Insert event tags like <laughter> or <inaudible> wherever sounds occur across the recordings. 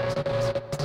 Thank you.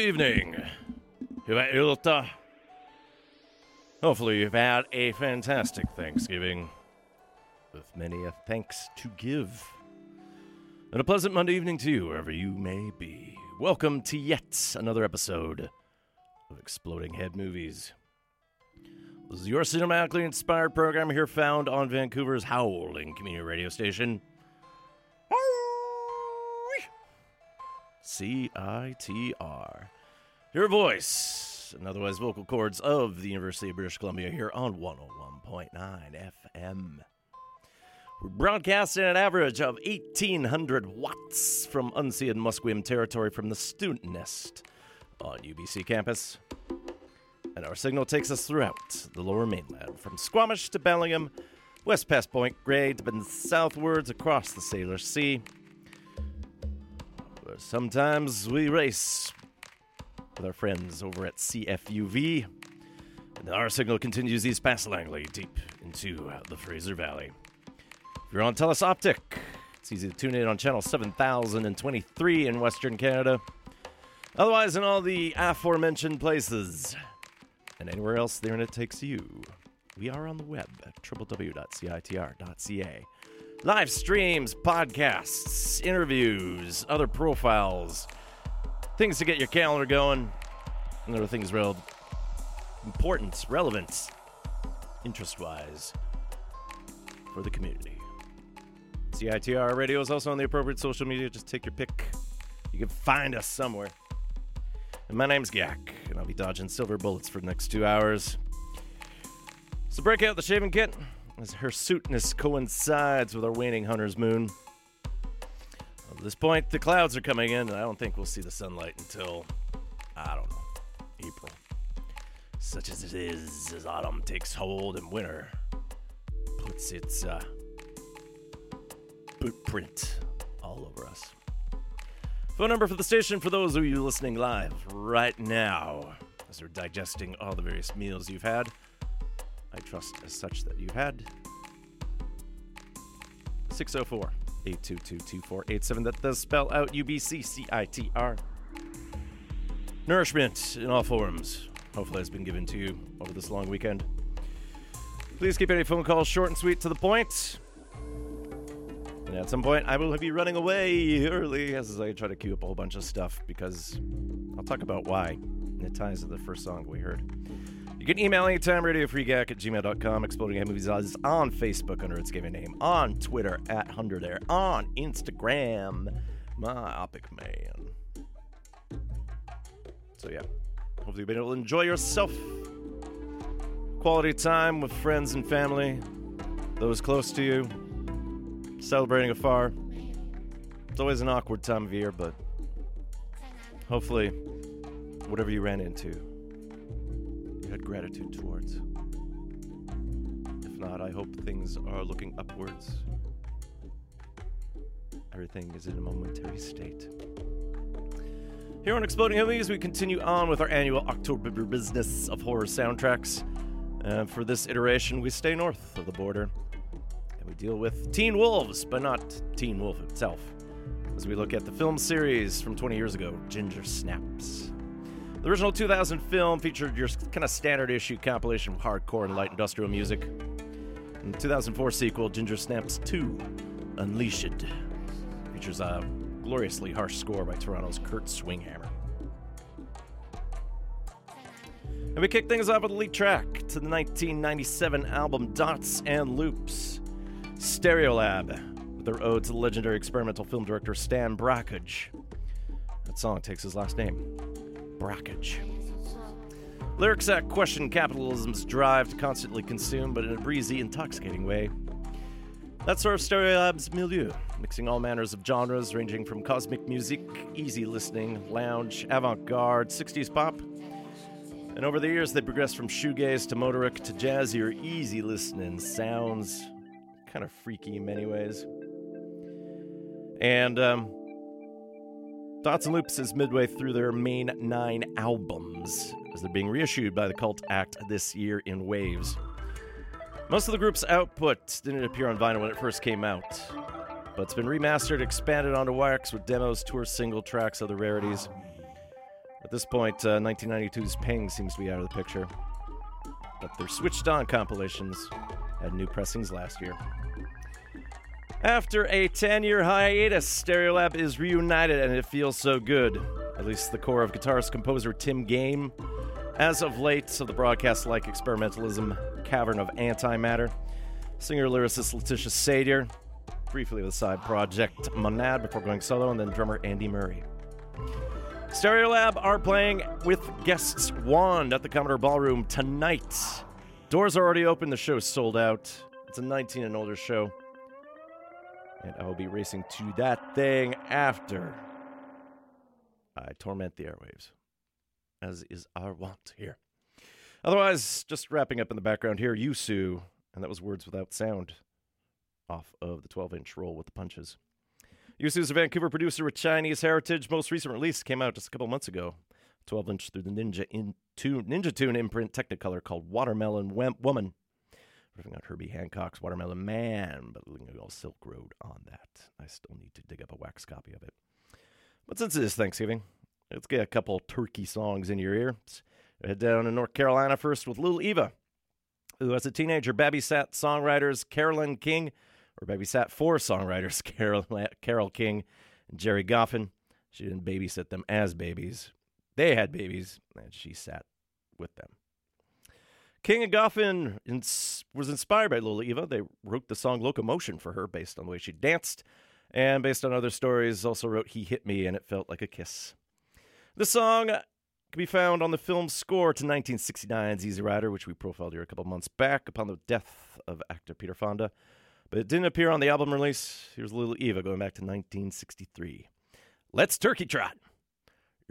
Evening. Hopefully, you've had a fantastic Thanksgiving with many a thanks to give. And a pleasant Monday evening to you, wherever you may be. Welcome to yet another episode of Exploding Head Movies. This is your cinematically inspired program here found on Vancouver's Howling Community Radio Station. CITR. Your voice and otherwise vocal cords of the University of British Columbia here on 101.9 FM. We're broadcasting an average of 1,800 watts from unceded Musqueam territory from the student nest on UBC campus. And our signal takes us throughout the lower mainland, from Squamish to Bellingham, west past Point Grey, to southwards across the Salish Sea. Sometimes we race with our friends over at CFUV. And our signal continues east past Langley, deep into uh, the Fraser Valley. If you're on Telus Optic, it's easy to tune in on channel 7023 in Western Canada. Otherwise, in all the aforementioned places and anywhere else the internet takes you, we are on the web at www.citr.ca. Live streams, podcasts, interviews, other profiles, things to get your calendar going, and other things real important, relevant, interest wise for the community. CITR Radio is also on the appropriate social media. Just take your pick. You can find us somewhere. And my name's Gak, and I'll be dodging silver bullets for the next two hours. So break out the shaving kit as her suitness coincides with our waning hunter's moon. At this point, the clouds are coming in, and I don't think we'll see the sunlight until, I don't know, April. Such as it is, as autumn takes hold and winter puts its uh, all over us. Phone number for the station for those of you listening live right now as we're digesting all the various meals you've had. I trust as such that you've had. 604 822 2487. That does spell out UBCCITR. Nourishment in all forms. Hopefully, has been given to you over this long weekend. Please keep any phone calls short and sweet to the point. And at some point, I will be running away early as I try to queue up a whole bunch of stuff because I'll talk about why. And it ties to the first song we heard. You can email anytime, radiofreegak at gmail.com. Exploding Head Movies is on Facebook under its given name, on Twitter at Hundred Air, on Instagram, my Opic Man. So, yeah, hopefully, you've been able to enjoy yourself. Quality time with friends and family, those close to you, celebrating afar. It's always an awkward time of year, but hopefully, whatever you ran into, had gratitude towards. If not, I hope things are looking upwards. Everything is in a momentary state. Here on Exploding Movies, we continue on with our annual October business of horror soundtracks. And for this iteration, we stay north of the border and we deal with Teen Wolves, but not Teen Wolf itself, as we look at the film series from 20 years ago, Ginger Snaps. The original 2000 film featured your kind of standard issue compilation of hardcore and light industrial music. And the 2004 sequel, Ginger Snaps 2 Unleashed, features a gloriously harsh score by Toronto's Kurt Swinghammer. And we kick things off with a lead track to the 1997 album Dots and Loops, Stereolab, with their ode to the legendary experimental film director Stan Brakhage. That song takes his last name, Brakhage. Lyrics that question capitalism's drive to constantly consume, but in a breezy, intoxicating way. That's sort of Stereolab's milieu, mixing all manners of genres ranging from cosmic music, easy listening, lounge, avant garde, 60s pop. And over the years, they progressed from shoegaze to motorik to jazzier, easy listening sounds, kind of freaky in many ways. And um, Dots and Loops is midway through their main nine albums, as they're being reissued by the Cult Act this year in waves. Most of the group's output didn't appear on vinyl when it first came out, but it's been remastered, expanded onto wax with demos, tour single tracks, other rarities. At this point, uh, 1992's Peng seems to be out of the picture, but their switched on compilations had new pressings last year. After a 10 year hiatus, Stereolab is reunited and it feels so good. At least the core of guitarist composer Tim Gane. As of late, so the broadcast like experimentalism Cavern of Anti-Matter. Singer lyricist Laetitia Sadier, briefly the side project Monade before going solo, and then drummer Andy Murray. Stereolab are playing with guests Wand at the Commodore Ballroom tonight. Doors are already open, the show's sold out. It's a 19 and older show. And I will be racing to that thing after I torment the airwaves, as is our wont here. Otherwise, just wrapping up in the background here, Yu Su, and that was Words Without Sound off of the 12 inch roll with the punches. Yu Su is a Vancouver producer with Chinese heritage. Most recent release came out just a couple months ago. 12 inch through the Ninja in tune, Ninja Tune imprint Technicolour called Watermelon Woman. Riffing on Herbie Hancock's Watermelon Man, but leaving all Silk Road on that. I still need to dig up a wax copy of it. But since it is Thanksgiving, let's get a couple turkey songs in your ear. Let's head down to North Carolina first with Lil Eva, who as a teenager babysat songwriters Carolyn King, or babysat four songwriters <laughs> Carole, Carole King and Gerry Goffin. She didn't babysit them as babies. They had babies, and she sat with them. King and Goffin ins- was inspired by Lola Eva. They wrote the song Locomotion for her based on the way she danced, and based on other stories, also wrote He Hit Me and It Felt Like a Kiss. The song can be found on the film score to 1969's Easy Rider, which we profiled here a couple months back upon the death of actor Peter Fonda, but it didn't appear on the album release. Here's Little Eva going back to 1963. Let's Turkey Trot!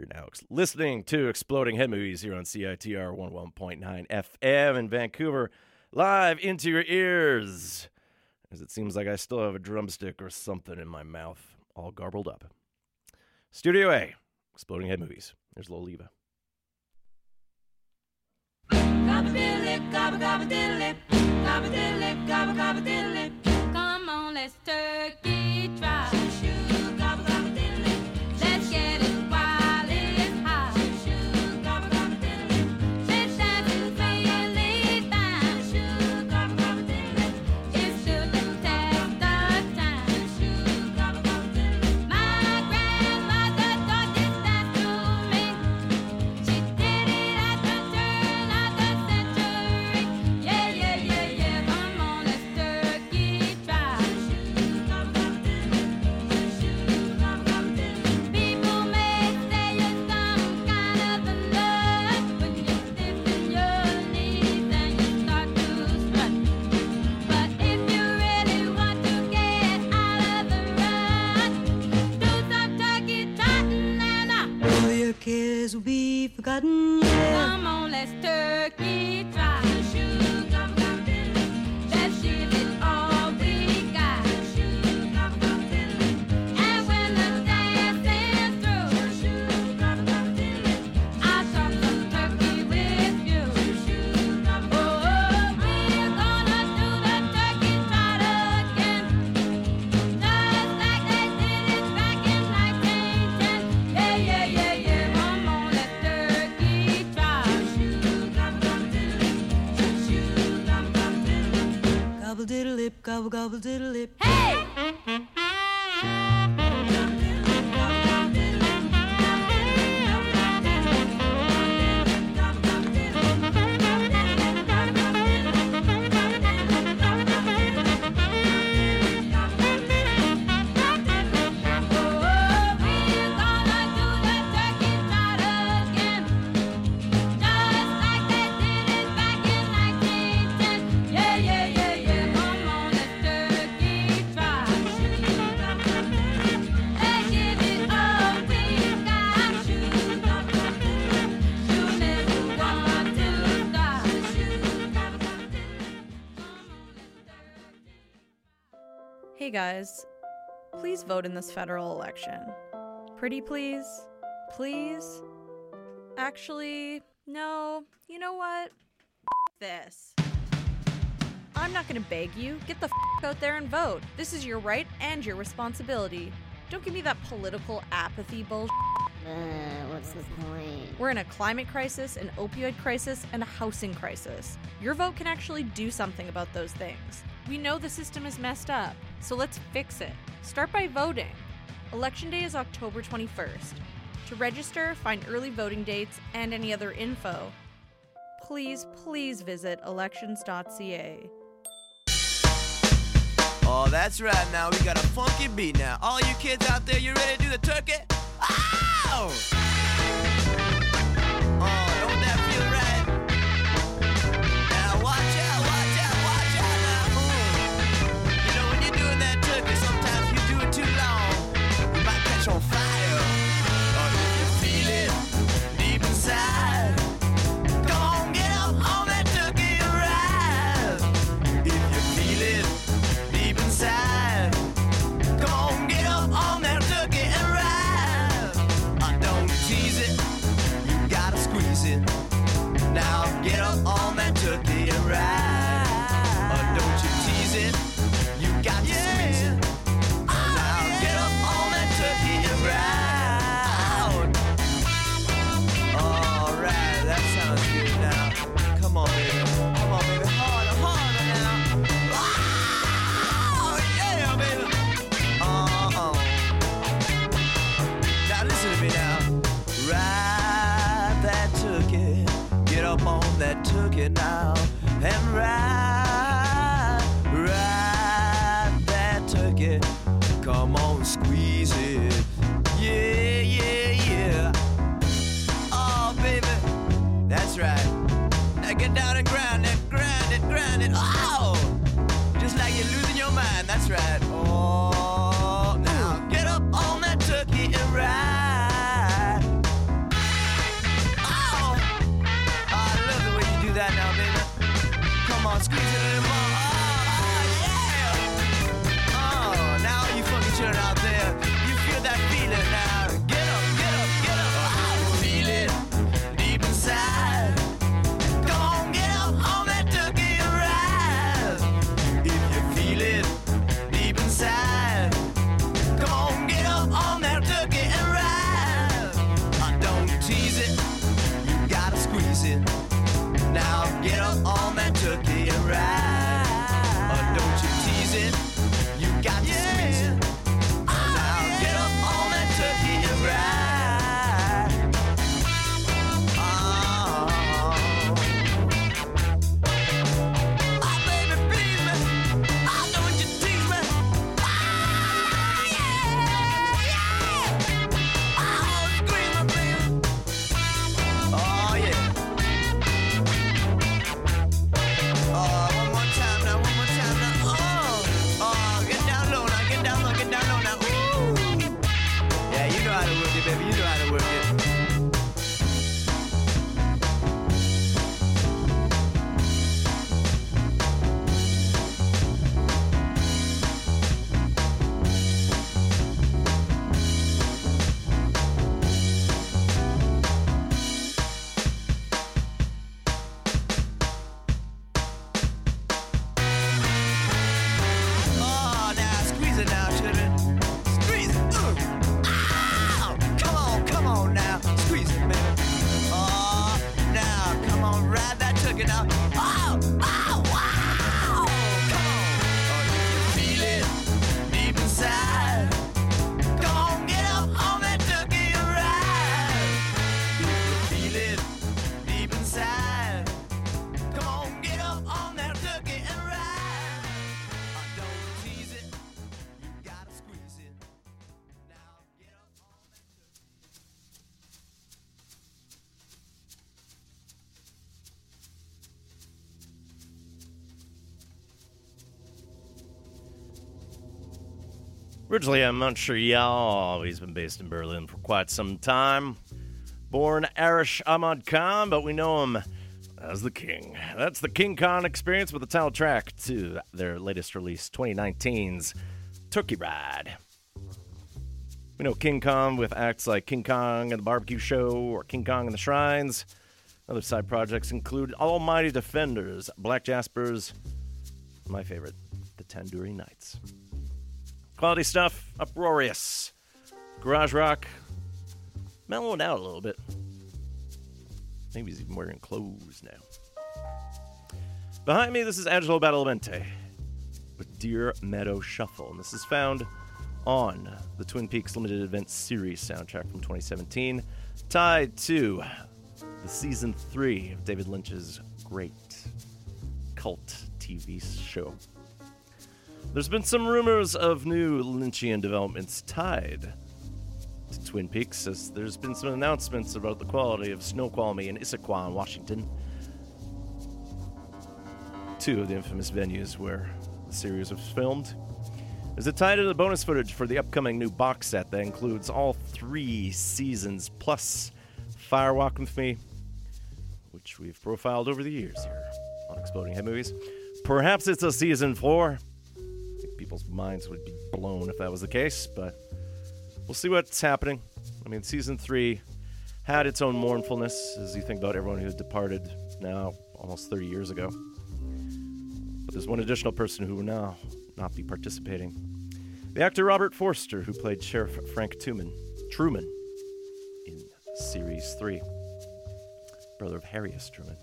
You're now ex- listening to Exploding Head Movies here on CITR 11.9 FM in Vancouver, live into your ears. As it seems like I still have a drumstick or something in my mouth, all garbled up. Studio A, Exploding Head Movies. There's Loliva. Come on, let's turkey will be forgotten. Come on, let's turkey lip, gobble gobble diddle lip. Hey! Guys, please vote in this federal election. Pretty please? Please? Actually, no. You know what? F- this. I'm not gonna beg you. Get the f- out there and vote. This is your right and your responsibility. Don't give me that political apathy bullshit. Uh, what's the point? We're in a climate crisis, an opioid crisis, and a housing crisis. Your vote can actually do something about those things. We know the system is messed up, so let's fix it. Start by voting. Election day is October 21st. To register, find early voting dates, and any other info, please, please visit elections.ca. Oh, that's right. Now we got a funky beat now. All you kids out there, you ready to do the turkey? Ow! Originally, I'm not sure y'all. He's been based in Berlin for quite some time. Born Arish Ahmad Khan, but we know him as the King. That's the King Khan experience with the title track to their latest release, 2019's Turkey Ride. We know King Khan with acts like King Khan and the Barbecue Show or King Khan and the Shrines. Other side projects include Almighty Defenders, Black Jaspers, my favorite, The Tandoori Knights. Quality stuff, uproarious. Garage rock, mellowed out a little bit. Maybe he's even wearing clothes now. Behind me, this is Angelo Badalamenti with Deer Meadow Shuffle, and this is found on the Twin Peaks Limited Event Series soundtrack from 2017, tied to the season three of David Lynch's great cult TV show there's been some rumors of new Lynchian developments tied to Twin Peaks, as there's been some announcements about the quality of Snoqualmie and Issaquah, in Washington. Two of the infamous venues where the series was filmed. Is a tie to the bonus footage for the upcoming new box set that includes all three seasons plus Fire Walk with Me, which we've profiled over the years here on Exploding Head Movies. Perhaps it's a season four. People's minds would be blown if that was the case, but we'll see what's happening. I mean, season three had its own mournfulness as you think about everyone who departed now almost 30 years ago. But there's one additional person who will now not be participating. The actor Robert Forster, who played Sheriff Frank Truman, Truman in Series 3, brother of Harry S. Truman.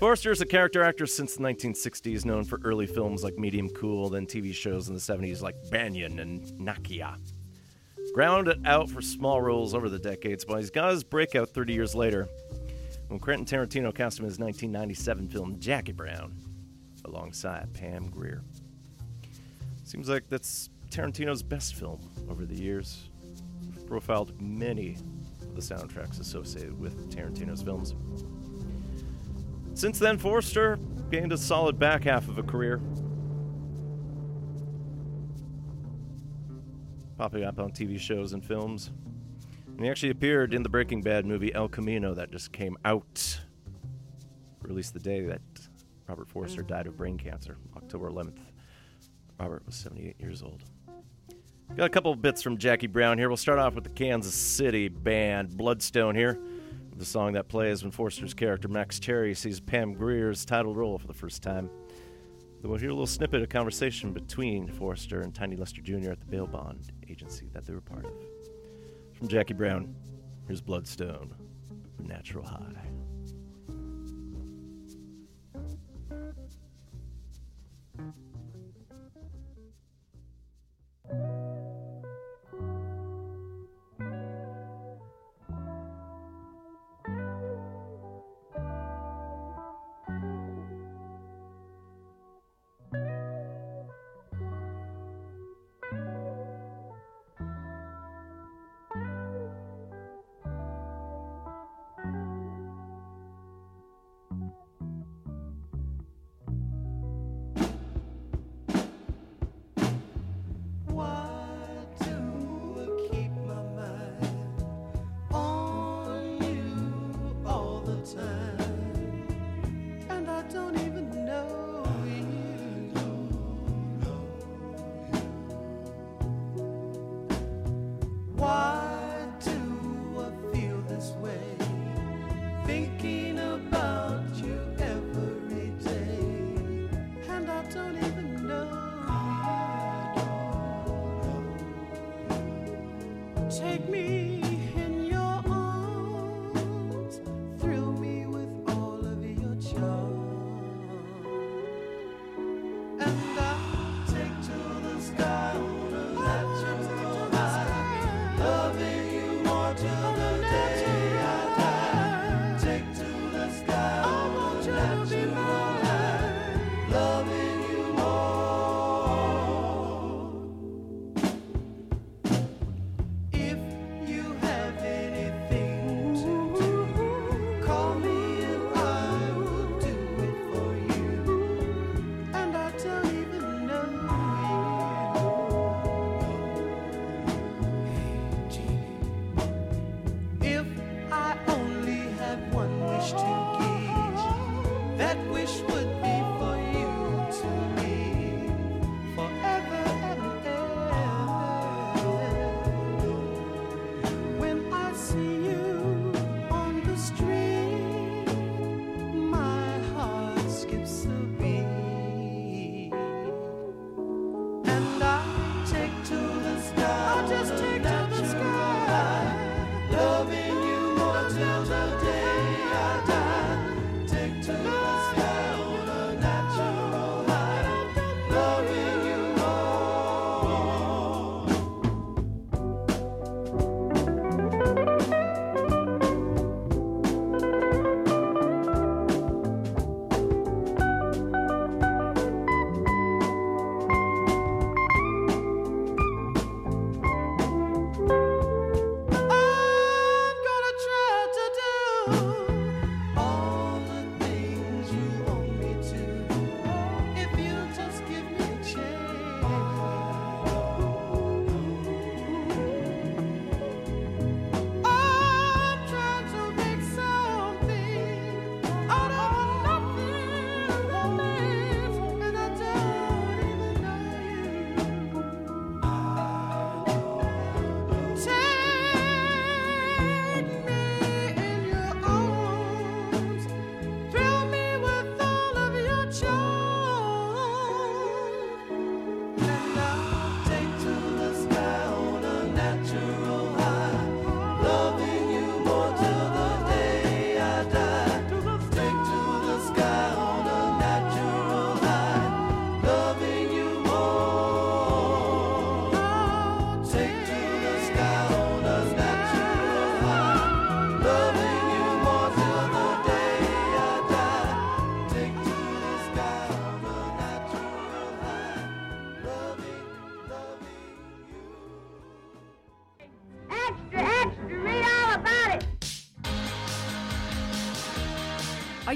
Forster is a character actor since the 1960s, known for early films like Medium Cool, then TV shows in the 70s like Banyon and Nakia. Grounded out for small roles over the decades, but he's got his breakout 30 years later when Quentin Tarantino cast him in his 1997 film Jackie Brown alongside Pam Grier. Seems like that's Tarantino's best film over the years. Profiled many of the soundtracks associated with Tarantino's films. Since then, Forster gained a solid back half of a career. Popping up on TV shows and films. And he actually appeared in the Breaking Bad movie El Camino that just came out. Released the day that Robert Forster died of brain cancer, October 11th. Robert was 78 years old. Got a couple bits from Jackie Brown here. We'll start off with the Kansas City band Bloodstone here, the song that plays when Forster's character Max Cherry sees Pam Grier's title role for the first time. Then we'll hear a little snippet of conversation between Forster and Tiny Lister Jr. at the bail bond agency that they were part of. From Jackie Brown, here's Bloodstone, Natural High.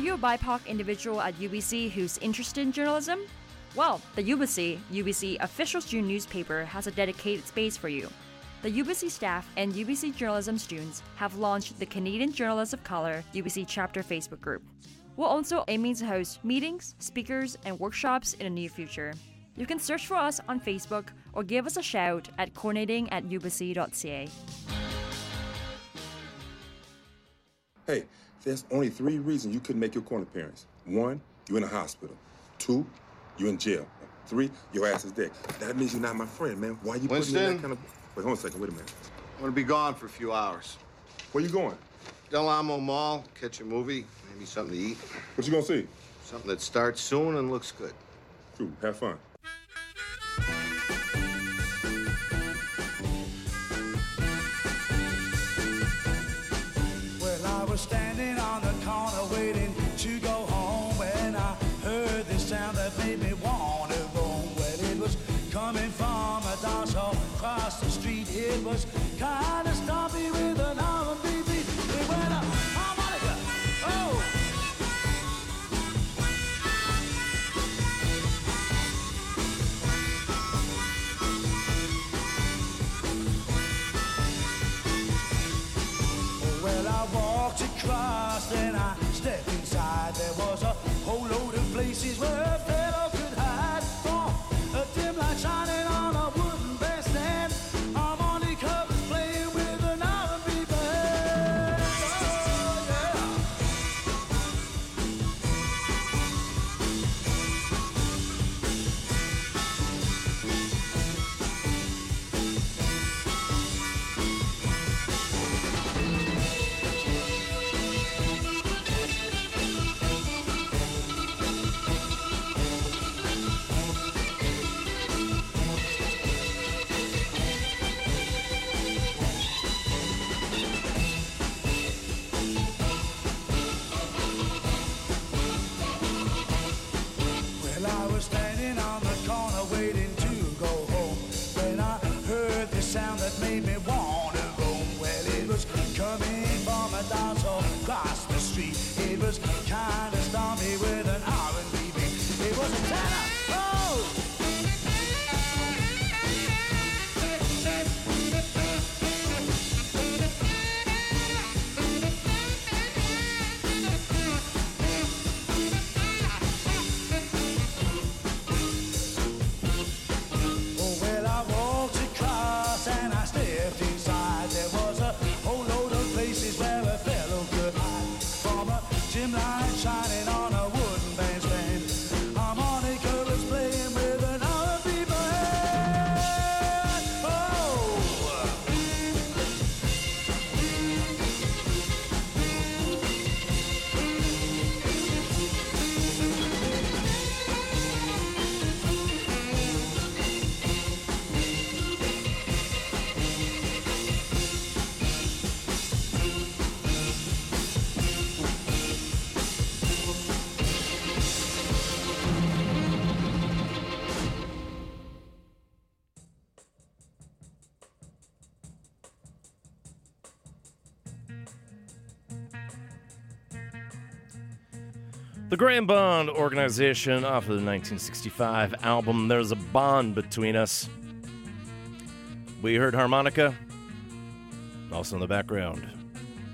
You a BIPOC individual at UBC who's interested in journalism? Well, the UBC, UBC official student newspaper, has a dedicated space for you. The UBC staff and UBC journalism students have launched the Canadian Journalists of Color UBC chapter Facebook group. We're also aiming to host meetings, speakers, and workshops in the near future. You can search for us on Facebook or give us a shout at coordinating at ubc.ca. Hey, there's only three reasons you couldn't make your court appearance. One, you're in a hospital. Two, you're in jail. Three, your ass is dead. That means you're not my friend, man. Why you putting me in that kind of... Wait, hold on a second. Wait a minute. I'm gonna be gone for a few hours. Where you going? Del Amo Mall, catch a movie, maybe something to eat. What you gonna see? Something that starts soon and looks good. Cool. Have fun. Was kind of stompy with The Graham Bond Organization off of the 1965 album There's a Bond Between Us. We heard harmonica. Also in the background,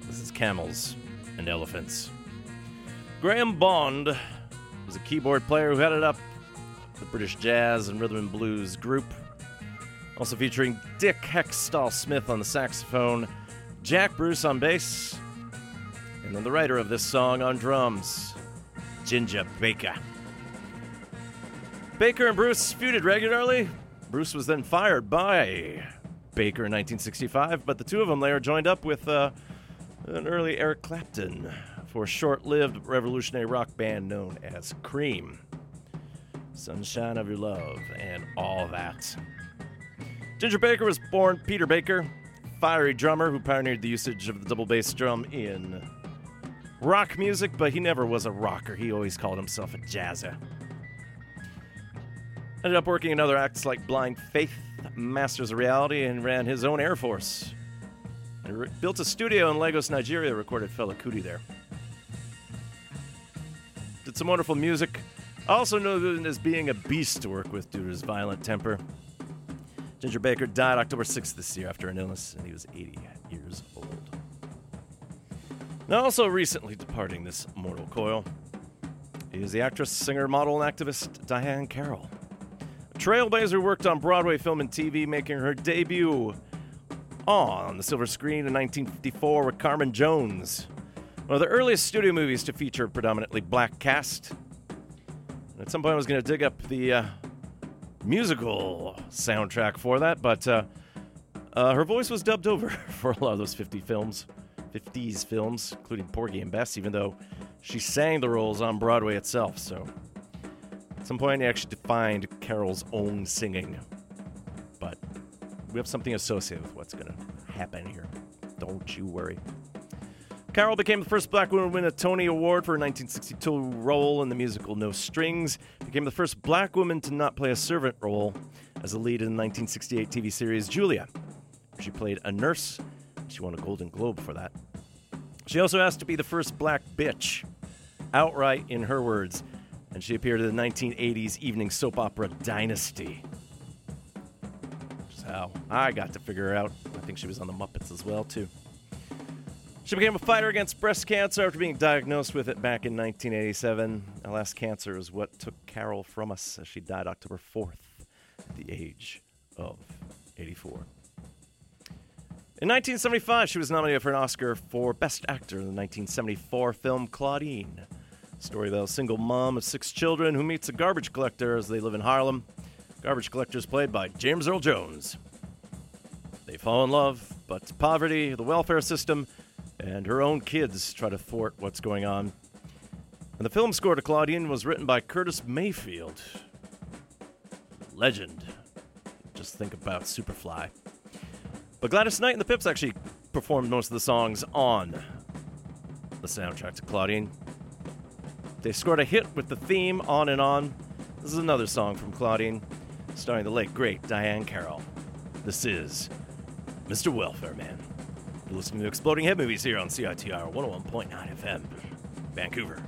this is camels and elephants. Graham Bond was a keyboard player who headed up the British jazz and rhythm and blues group. Also featuring Dick Heckstall Smith on the saxophone, Jack Bruce on bass, and then the writer of this song on drums, Ginger Baker. Baker and Bruce feuded regularly. Bruce was then fired by Baker in 1965, but the two of them later joined up with uh, an early Eric Clapton for a short lived revolutionary rock band known as Cream. Sunshine of Your Love and all that. Ginger Baker was born Peter Baker, fiery drummer who pioneered the usage of the double bass drum in rock music, but he never was a rocker. He always called himself a jazzer. Ended up working in other acts like Blind Faith, Masters of Reality, and ran his own Air Force. re- built a studio in Lagos, Nigeria, recorded Fela Kuti there. Did some wonderful music. Also known as being a beast to work with due to his violent temper. Ginger Baker died October 6th this year after an illness, and he was 80 years old. Now, also recently departing this mortal coil is the actress, singer, model, and activist Diahann Carroll. A trailblazer worked on Broadway film and TV, making her debut on the silver screen in 1954 with Carmen Jones, one of the earliest studio movies to feature a predominantly black cast. And at some point, I was going to dig up the uh, musical soundtrack for that, but uh, uh, her voice was dubbed over <laughs> for a lot of those 50 films, 50s films, including Porgy and Bess, even though she sang the roles on Broadway itself. So at some point, I actually defined Carroll's own singing, but we have something associated with what's going to happen here. Don't you worry. Carroll became the first black woman to win a Tony Award for her 1962 role in the musical No Strings. Became the first black woman to not play a servant role as a lead in the 1968 TV series Julia. She played a nurse. She won a Golden Globe for that. She also asked to be the first black bitch, outright in her words, and she appeared in the 1980s evening soap opera Dynasty. Is how I got to figure her out. I think she was on the Muppets as well, too. She became a fighter against breast cancer after being diagnosed with it back in 1987. Alas, cancer is what took Carroll from us as she died October 4th at the age of 84. In 1975, she was nominated for an Oscar for Best Actor in the 1974 film Claudine. Story about a single mom of six children who meets a garbage collector as they live in Harlem. Garbage collector is played by James Earl Jones. They fall in love, but poverty, the welfare system, and her own kids try to thwart what's going on. And the film score to Claudine was written by Curtis Mayfield. Legend. Just think about Superfly. But Gladys Knight and the Pips actually performed most of the songs on the soundtrack to Claudine. They scored a hit with the theme On and On. This is another song from Claudine, starring the late, great Diahann Carroll. This is Mr. Welfare Man. You're listening to Exploding Head Movies here on CITR 101.9 FM, Vancouver.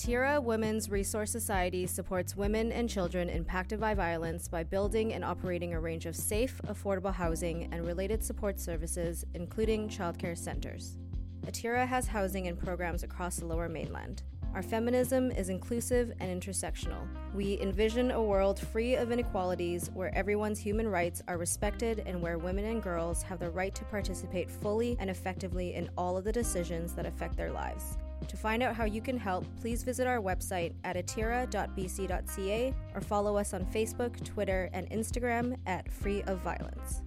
Atira Women's Resource Society supports women and children impacted by violence by building and operating a range of safe, affordable housing and related support services, including childcare centers. Atira has housing and programs across the lower mainland. Our feminism is inclusive and intersectional. We envision a world free of inequalities where everyone's human rights are respected and where women and girls have the right to participate fully and effectively in all of the decisions that affect their lives. To find out how you can help, please visit our website at atira.bc.ca or follow us on Facebook, Twitter, and Instagram at Free of Violence.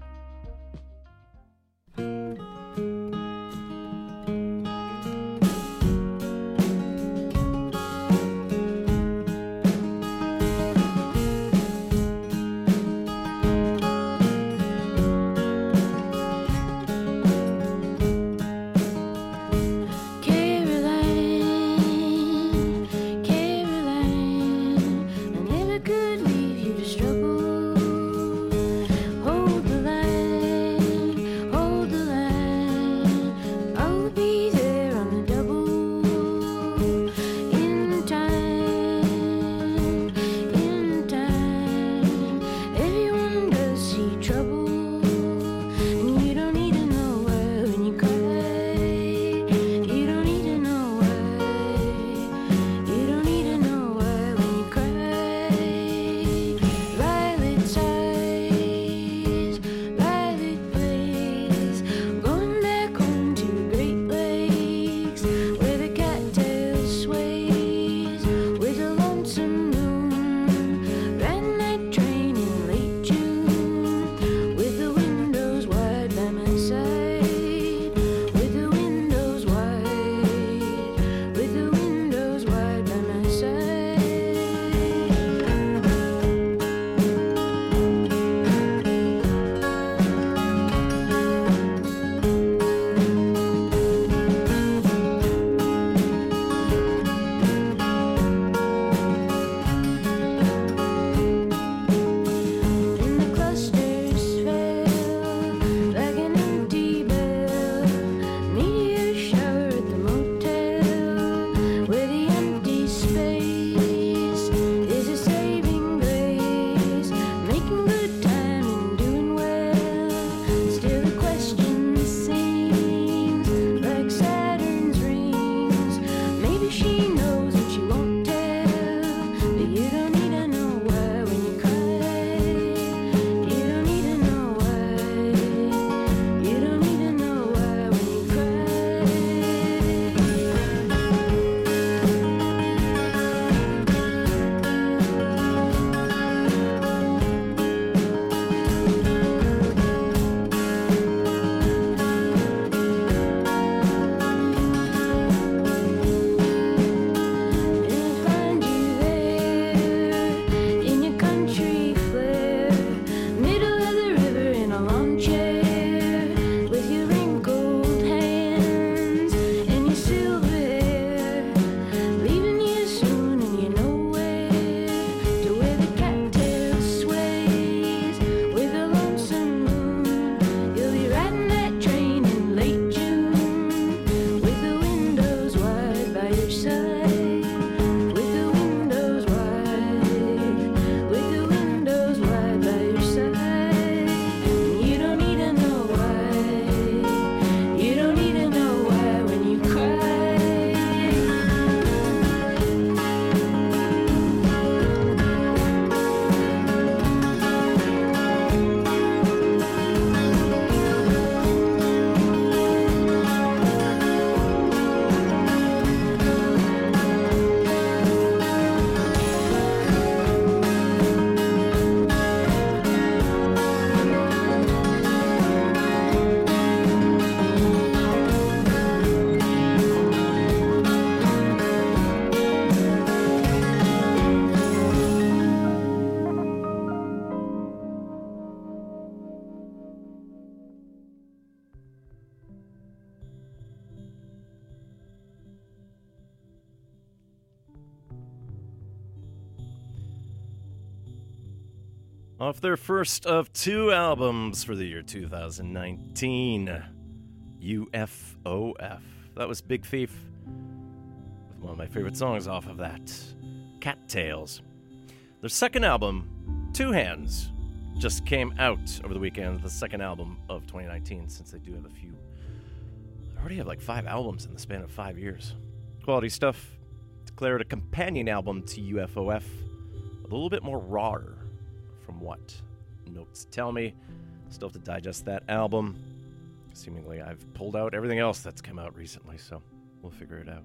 Their first of two albums for the year 2019, UFOF. That was Big Thief, one of my favorite songs off of that, Cattails. Their second album, Two Hands, just came out over the weekend, the second album of 2019, since they do have a few. They already have like five albums in the span of five years. Quality stuff. Declared a companion album to UFOF, a little bit more raw, from what notes tell me. Still have to digest that album. Seemingly, I've pulled out everything else that's come out recently, so we'll figure it out.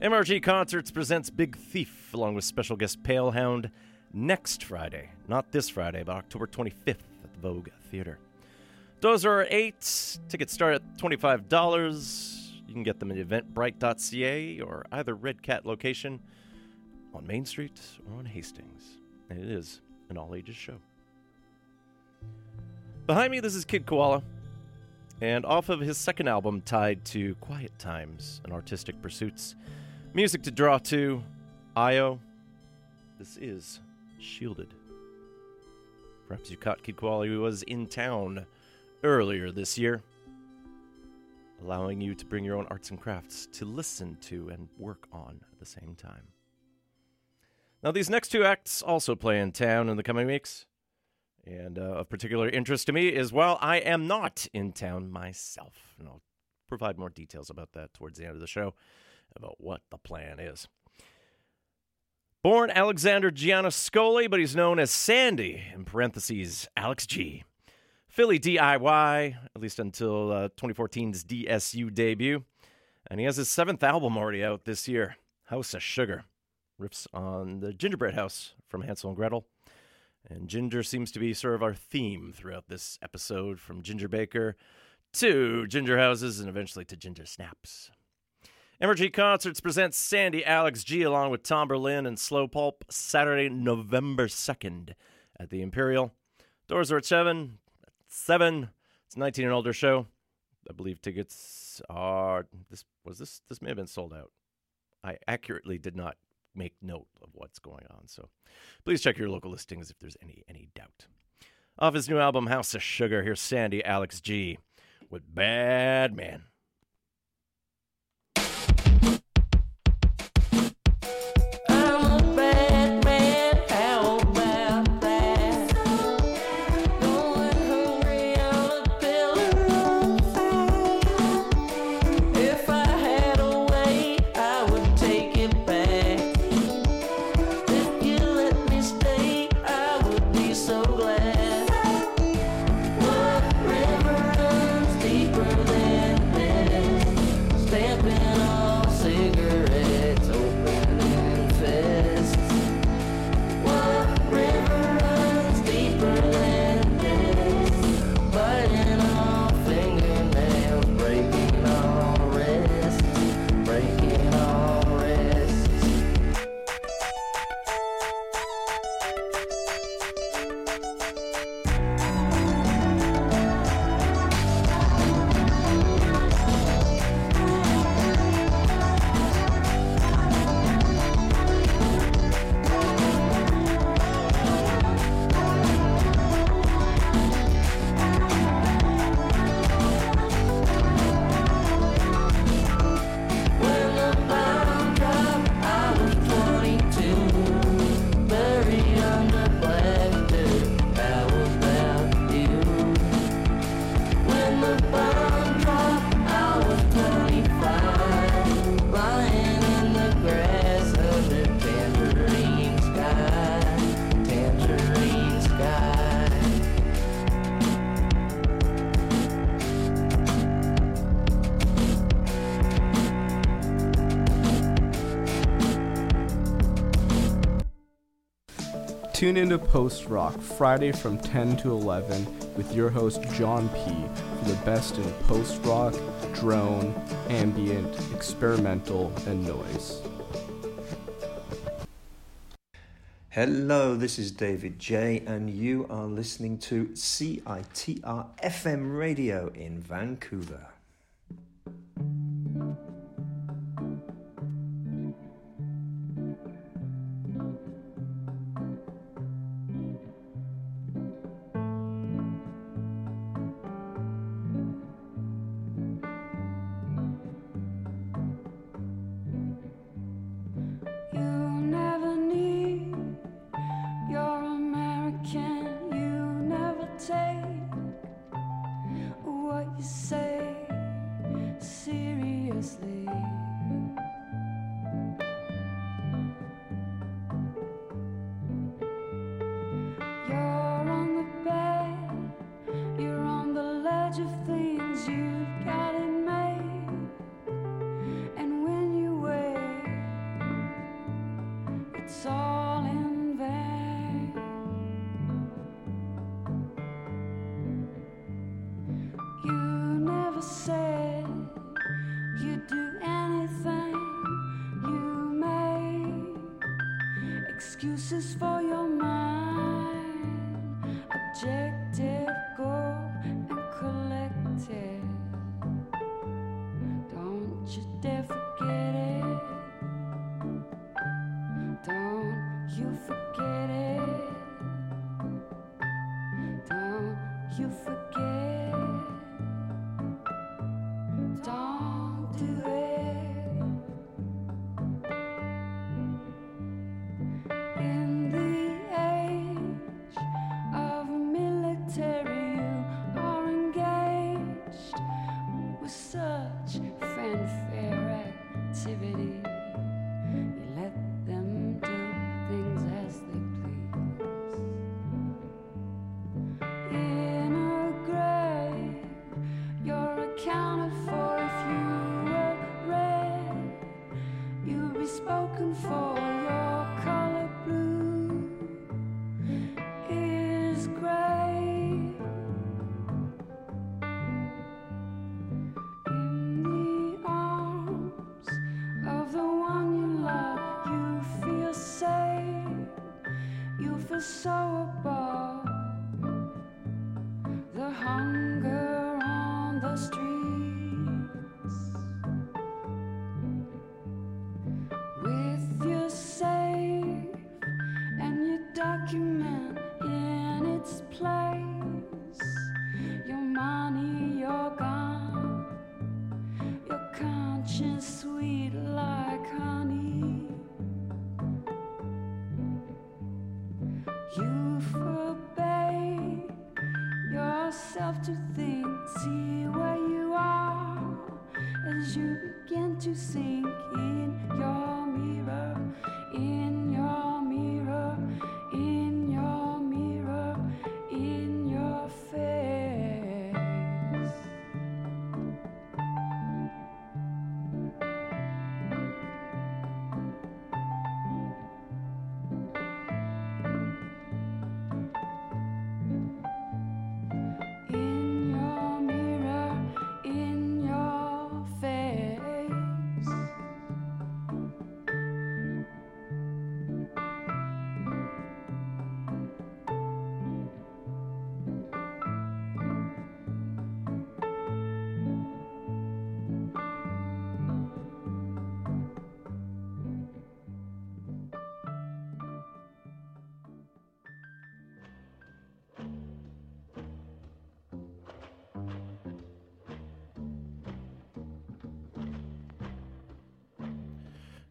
MRG Concerts presents Big Thief along with special guest Palehound next Friday. Not this Friday, but October 25th at the Vogue Theater. Those are eight. Tickets start at $25. You can get them at eventbrite.ca or either Red Cat location on Main Street or on Hastings. And it is an all ages show. Behind me, this is Kid Koala. And off of his second album, tied to quiet times and artistic pursuits, music to draw to, Io, this is Shielded. Perhaps you caught Kid Koala who was in town earlier this year, allowing you to bring your own arts and crafts to listen to and work on at the same time. Now, these next two acts also play in town in the coming weeks. And uh, of particular interest to me is while I am not in town myself. And I'll provide more details about that towards the end of the show, about what the plan is. Born Alexander Giannascoli, but he's known as Sandy, in parentheses, Alex G. Philly DIY, at least until uh, 2014's DSU debut. And he has his seventh album already out this year, House of Sugar. Riffs on the gingerbread house from Hansel and Gretel. And ginger seems to be sort of our theme throughout this episode, from Ginger Baker to Ginger Houses and eventually to Ginger Snaps. MRG Concerts presents Sandy Alex G along with Tomberlin and Slow Pulp Saturday, November 2nd at the Imperial. Doors are at 7. At 7. It's a 19 and older show. I believe tickets are this was this this may have been sold out. I accurately did not make note of what's going on, so please check your local listings if there's any any doubt. Off his new album House of Sugar, here's Sandy Alex G with Bad Man. Into Post Rock Friday from 10 to 11 with your host John P. for the best in post rock, drone, ambient, experimental, and noise. Hello, this is David J, and you are listening to CITR FM radio in Vancouver. Excuses for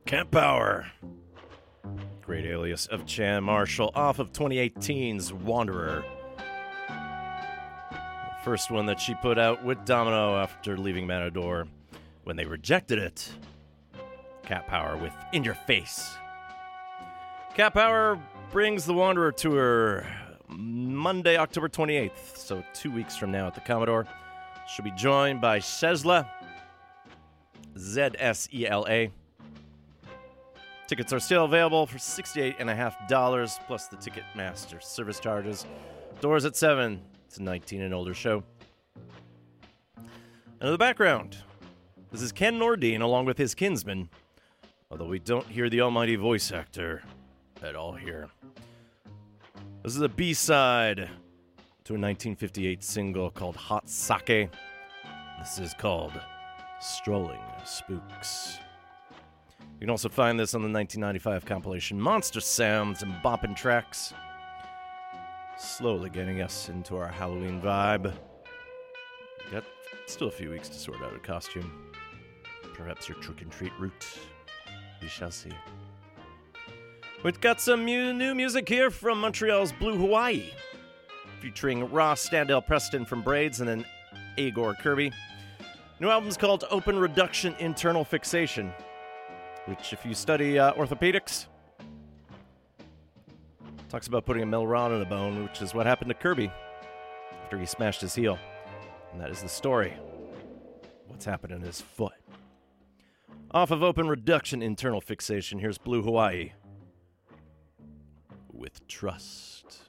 Cat Power. Great alias of Chan Marshall off of 2018's Wanderer. The first one that she put out with Domino after leaving Matador when they rejected it. Cat Power with In Your Face. Cat Power brings the Wanderer tour Monday, October 28th, so two weeks from now at the Commodore. She'll be joined by Zsela, Z S E L A. Tickets are still available for $68.5 plus the Ticketmaster service charges. Doors at 7. It's a 19 and older show. And in the background, this is Ken Nordine along with his kinsman, although we don't hear the almighty voice actor at all here. This is a B side to a 1958 single called Hot Sake. This is called Strolling Spooks. You can also find this on the 1995 compilation Monster Sounds and Boppin' Tracks. Slowly getting us into our Halloween vibe. Got still a few weeks to sort out a costume. Perhaps your trick and treat route. We shall see. We've got some mu- new music here from Montreal's Blue Hawaii, featuring Ross Standell-Preston from Braids and then Agor Kerby. New album's called Open Reduction Internal Fixation, which, if you study uh, orthopedics, talks about putting a metal rod in a bone, which is what happened to Kerby after he smashed his heel. And that is the story. What's happened in his foot. Off of Open Reduction Internal Fixation, here's Blue Hawaii with Trust.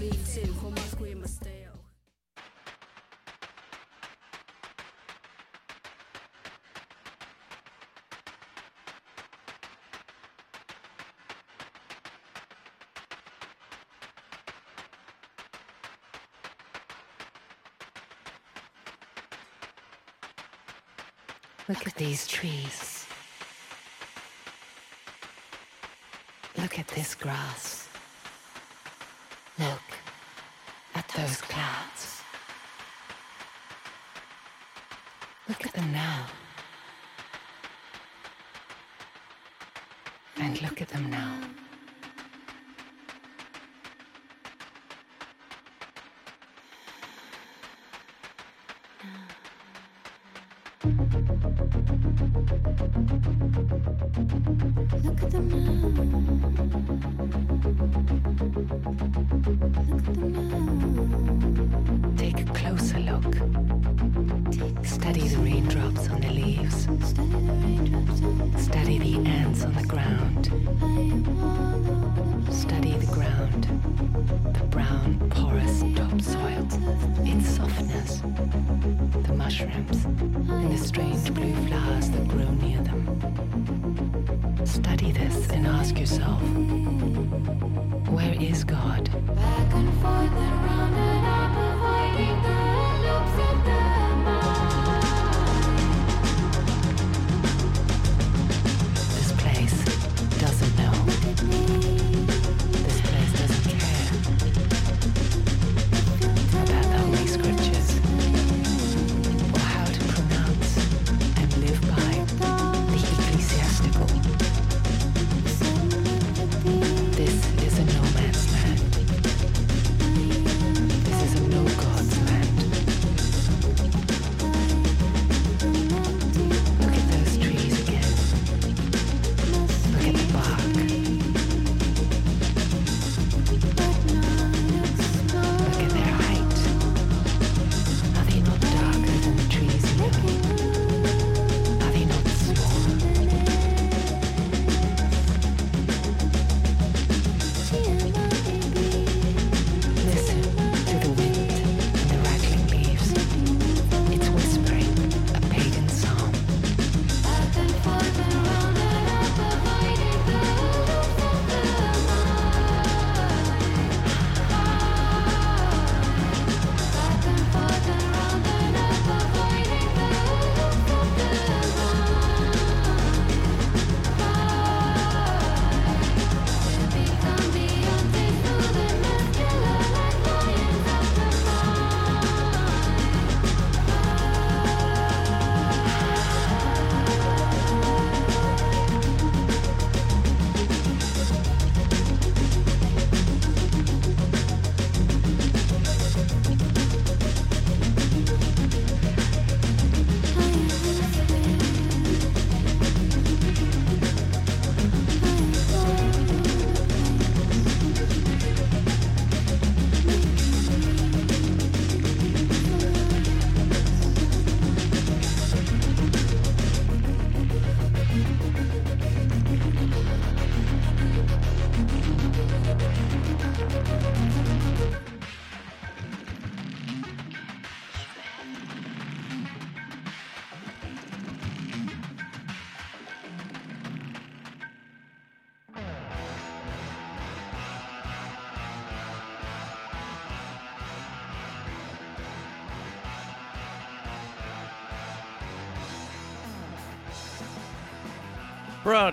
Study the raindrops on the leaves. Study the ants on the ground. Study the ground. The brown, porous topsoil. Its softness. The mushrooms. And the strange blue flowers that grow near them. Study this and ask yourself where is God?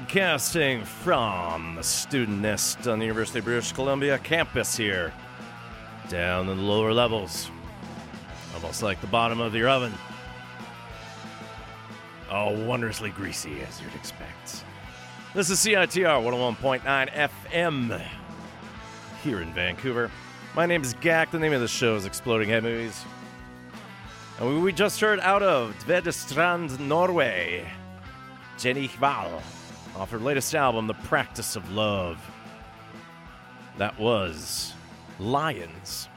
Broadcasting from the student nest on the University of British Columbia campus here, down in the lower levels, almost like the bottom of your oven. Oh, wondrously greasy, as you'd expect. This is CITR 101.9 FM here in Vancouver. My name is Gak. The name of the show is Exploding Head Movies. And we- just heard out of Tvedestrand, Norway, Jenny Hval off her latest album, The Practice of Love. That was Lions.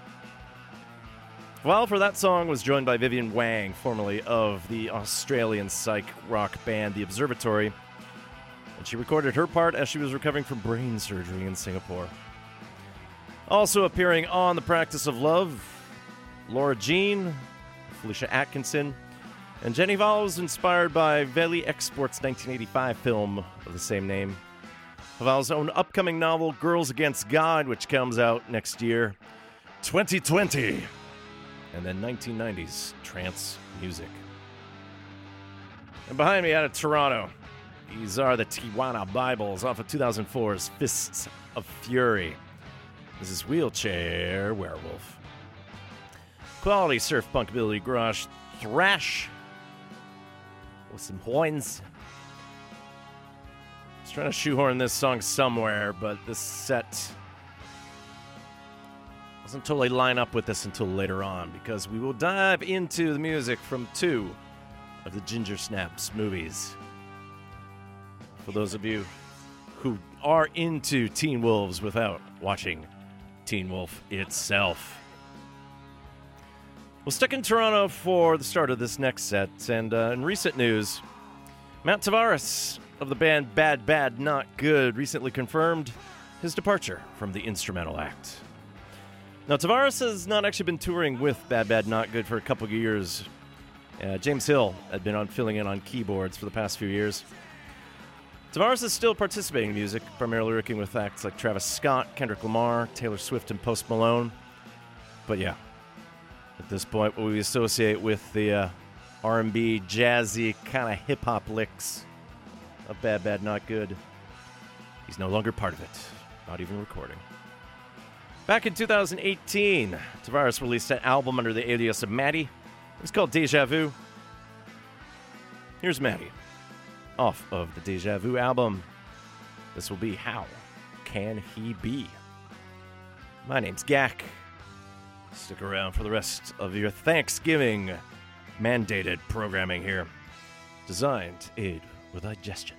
Well, for that song was joined by Vivian Wang, formerly of the Australian psych rock band The Observatory, and she recorded her part as she was recovering from brain surgery in Singapore. Also appearing on The Practice of Love, Laura Jean, Felicia Atkinson, and Jenny Hval was inspired by Valie Export's 1985 film of the same name. Hval's own upcoming novel, Girls Against God, which comes out next year, 2020. And then 1990s trance music. And behind me out of Toronto, these are the Tijuana Bibles off of 2004's Fists of Fury. This is Wheelchair Werewolf. Quality surf punk ability garage thrash with some horns. I was trying to shoehorn this song somewhere, but this set doesn't totally line up with this until later on because we will dive into the music from two of the Ginger Snaps movies. For those of you who are into Teen Wolves without watching Teen Wolf itself. We'll stick in Toronto for the start of this next set, and uh, in recent news, Matt Tavares of the band Bad Bad Not Good recently confirmed his departure from the instrumental act. Now, Tavares has not actually been touring with Bad Bad Not Good for a couple of years. Uh, James Hill had been on filling in on keyboards for the past few years. Tavares is still participating in music, primarily working with acts like Travis Scott, Kendrick Lamar, Taylor Swift, and Post Malone. But yeah, at this point, what we associate with the uh, R&B, jazzy kind of hip hop licks of Bad Bad Not Good, he's no longer part of it, not even recording. Back in 2018, Tavares released an album under the alias of Matty. It's called Deja Vu. Here's Matty, off of the Deja Vu album. This will be How Can He Be? My name's Gak. Stick around for the rest of your Thanksgiving mandated programming here, designed to aid with digestion.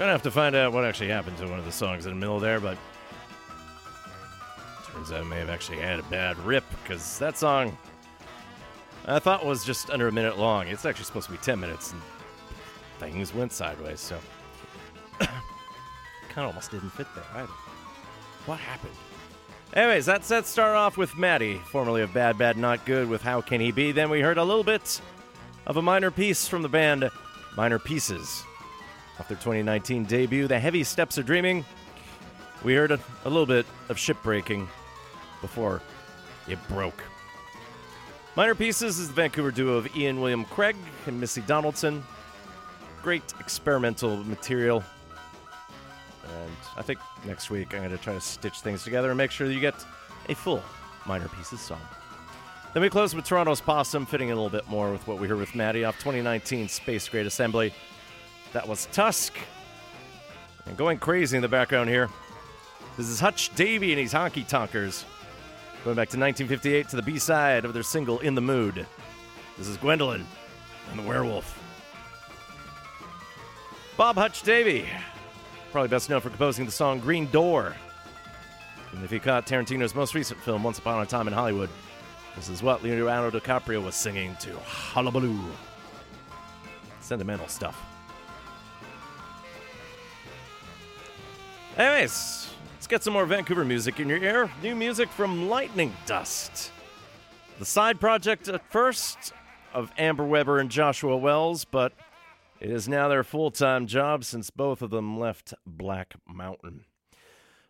Gonna have to find out what actually happened to one of the songs in the middle there, but turns out I may have actually had a bad rip because that song I thought was just under a minute long. It's actually supposed to be 10 minutes, and things went sideways, so <coughs> kind of almost didn't fit there either. What happened? Anyways, that set started off with Matty, formerly of Bad Bad Not Good, with How Can He Be. Then we heard a little bit of a minor piece from the band Minor Pieces. Off their 2019 debut, The Heavy Steps of Dreaming, we heard a, a little bit of shipbreaking before it broke. Minor Pieces is the Vancouver duo of Ian William Craig and Missy Donaldson. Great experimental material. And I think next week I'm going to try to stitch things together and make sure that you get a full Minor Pieces song. Then we close with Toronto's Possum, fitting in a little bit more with what we heard with Matty off 2019 Space Grade Assembly. That was Tusk. And going crazy in the background here. This is Hutch Davie and his Honky Tonkers. Going back to 1958 to the B side of their single In the Mood. This is Gwendolyn and the Werewolf. Bob Hutch Davie, probably best known for composing the song Green Door. And if you caught Tarantino's most recent film, Once Upon a Time in Hollywood, this is what Leonardo DiCaprio was singing to Hullabaloo. Sentimental stuff. Anyways, let's get some more Vancouver music in your ear. New music from Lightning Dust. The side project at first of Amber Webber and Joshua Wells, but it is now their full time job since both of them left Black Mountain.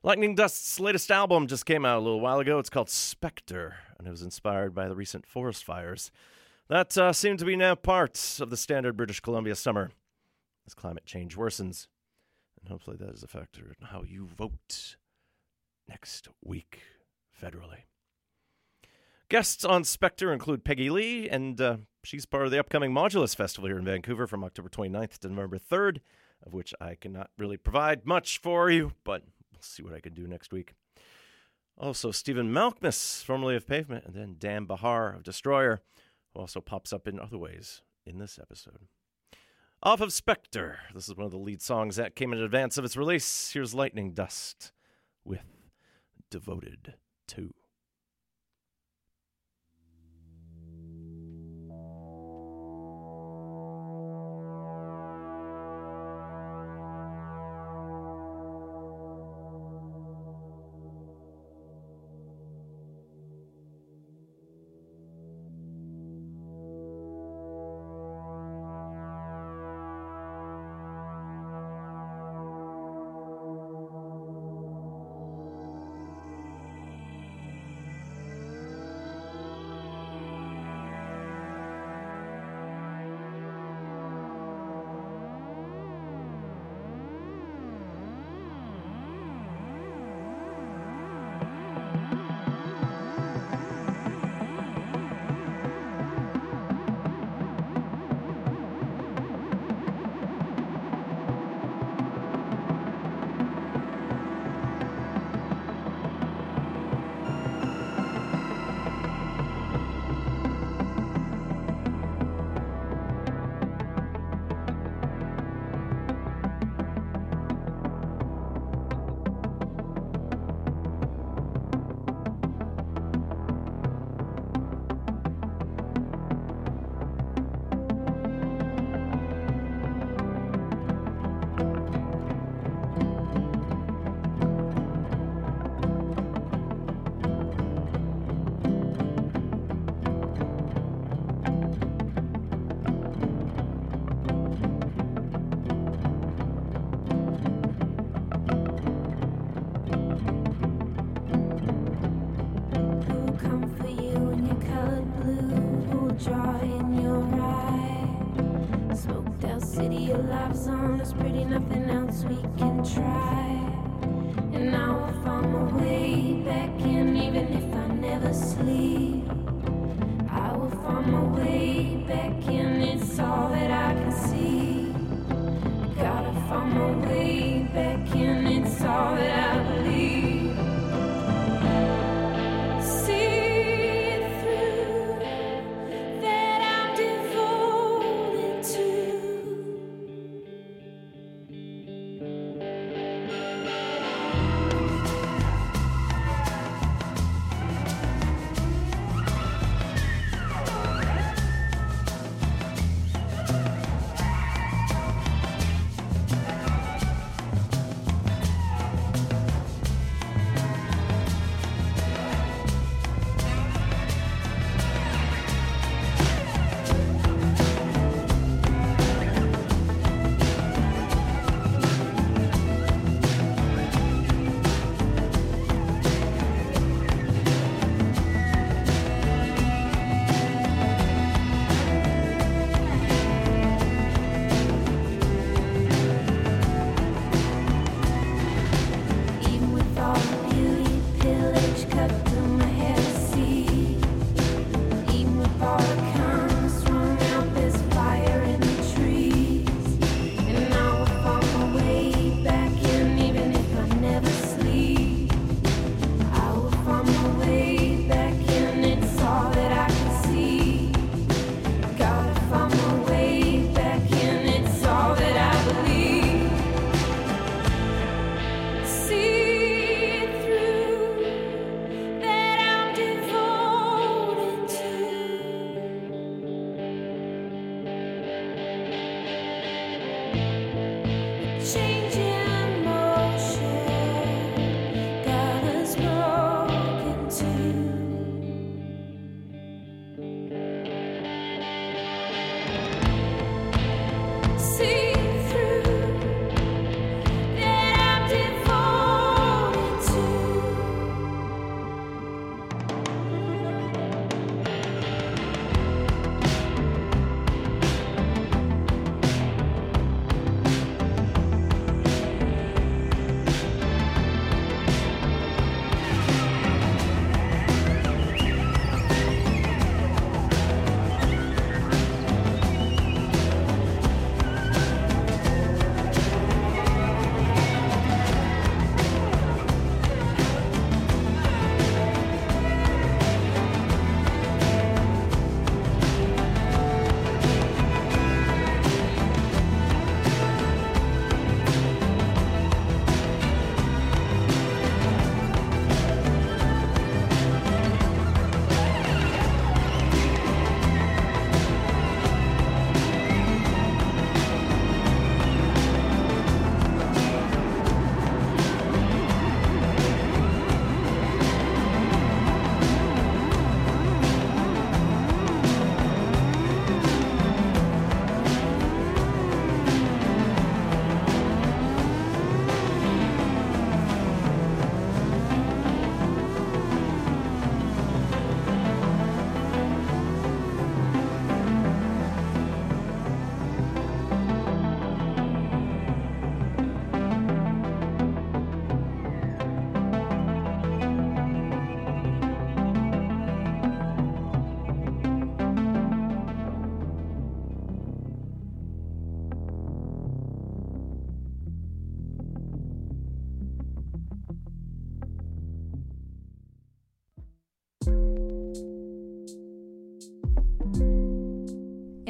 Lightning Dust's latest album just came out a little while ago. It's called Spectre, and it was inspired by the recent forest fires That uh, seem to be now part of the standard British Columbia summer as climate change worsens. And hopefully that is a factor in how you vote next week federally. Guests on Spectre include Peggy Lee, and uh, she's part of the upcoming Modulus Festival here in Vancouver from October 29th to November 3rd, of which I cannot really provide much for you, but we'll see what I can do next week. Also, Stephen Malkmus, formerly of Pavement, and then Dan Bejar of Destroyer, who also pops up in other ways in this episode. Off of Spectre, this is one of the lead songs that came in advance of its release. Here's Lightning Dust with Devoted to.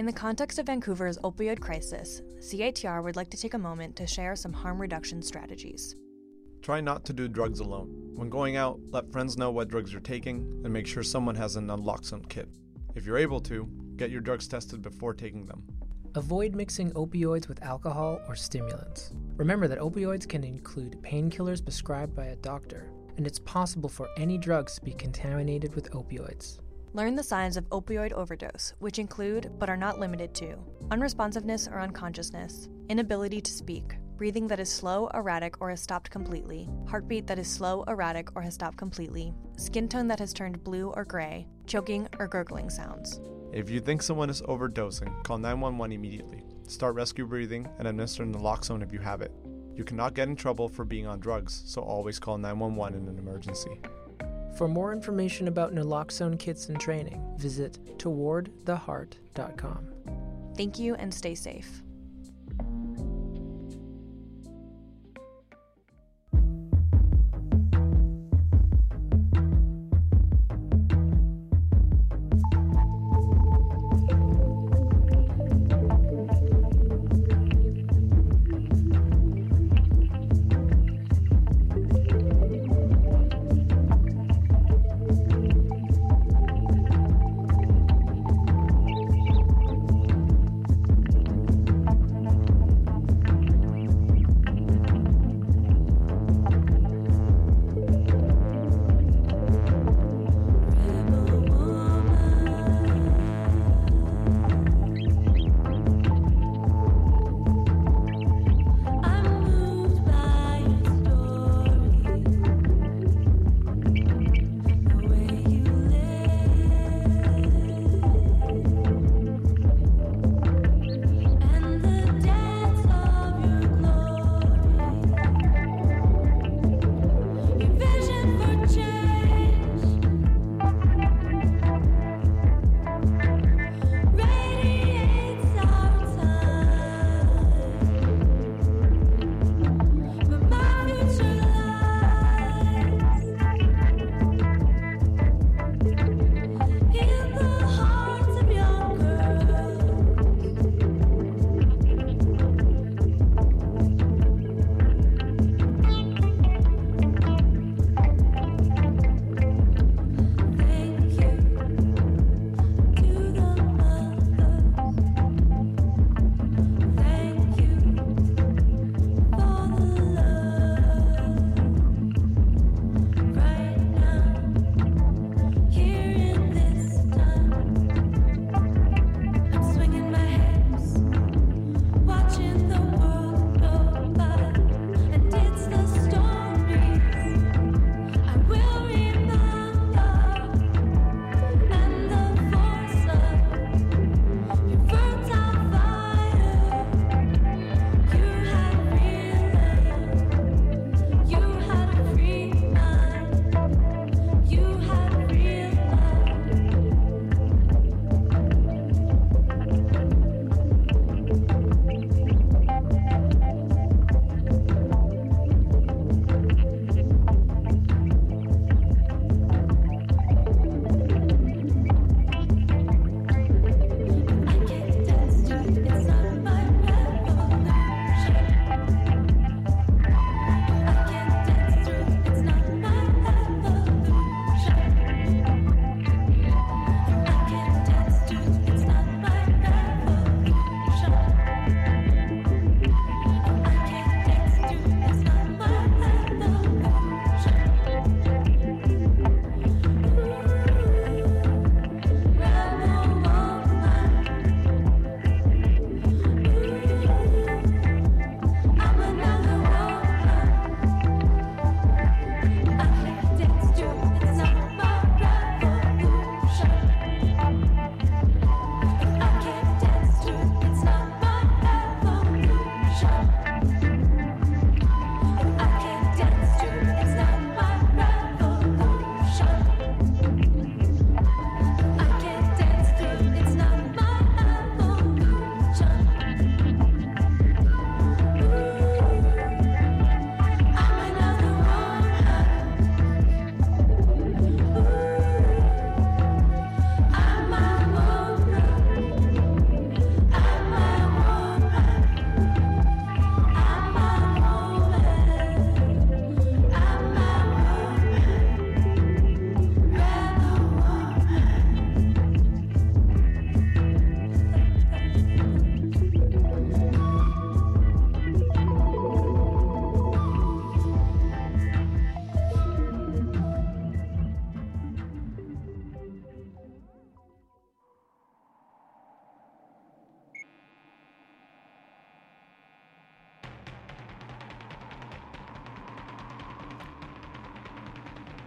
In the context of Vancouver's opioid crisis, CITR would like to take a moment to share some harm reduction strategies. Try not to do drugs alone. When going out, let friends know what drugs you're taking and make sure someone has an naloxone kit. If you're able to, get your drugs tested before taking them. Avoid mixing opioids with alcohol or stimulants. Remember that opioids can include painkillers prescribed by a doctor, and it's possible for any drugs to be contaminated with opioids. Learn the signs of opioid overdose, which include, but are not limited to, unresponsiveness or unconsciousness, inability to speak, breathing that is slow, erratic, or has stopped completely, heartbeat that is slow, erratic, or has stopped completely, skin tone that has turned blue or gray, choking or gurgling sounds. If you think someone is overdosing, call 911 immediately. Start rescue breathing and administer naloxone if you have it. You cannot get in trouble for being on drugs, so always call 911 in an emergency. For more information about naloxone kits and training, visit towardtheheart.com. Thank you and stay safe.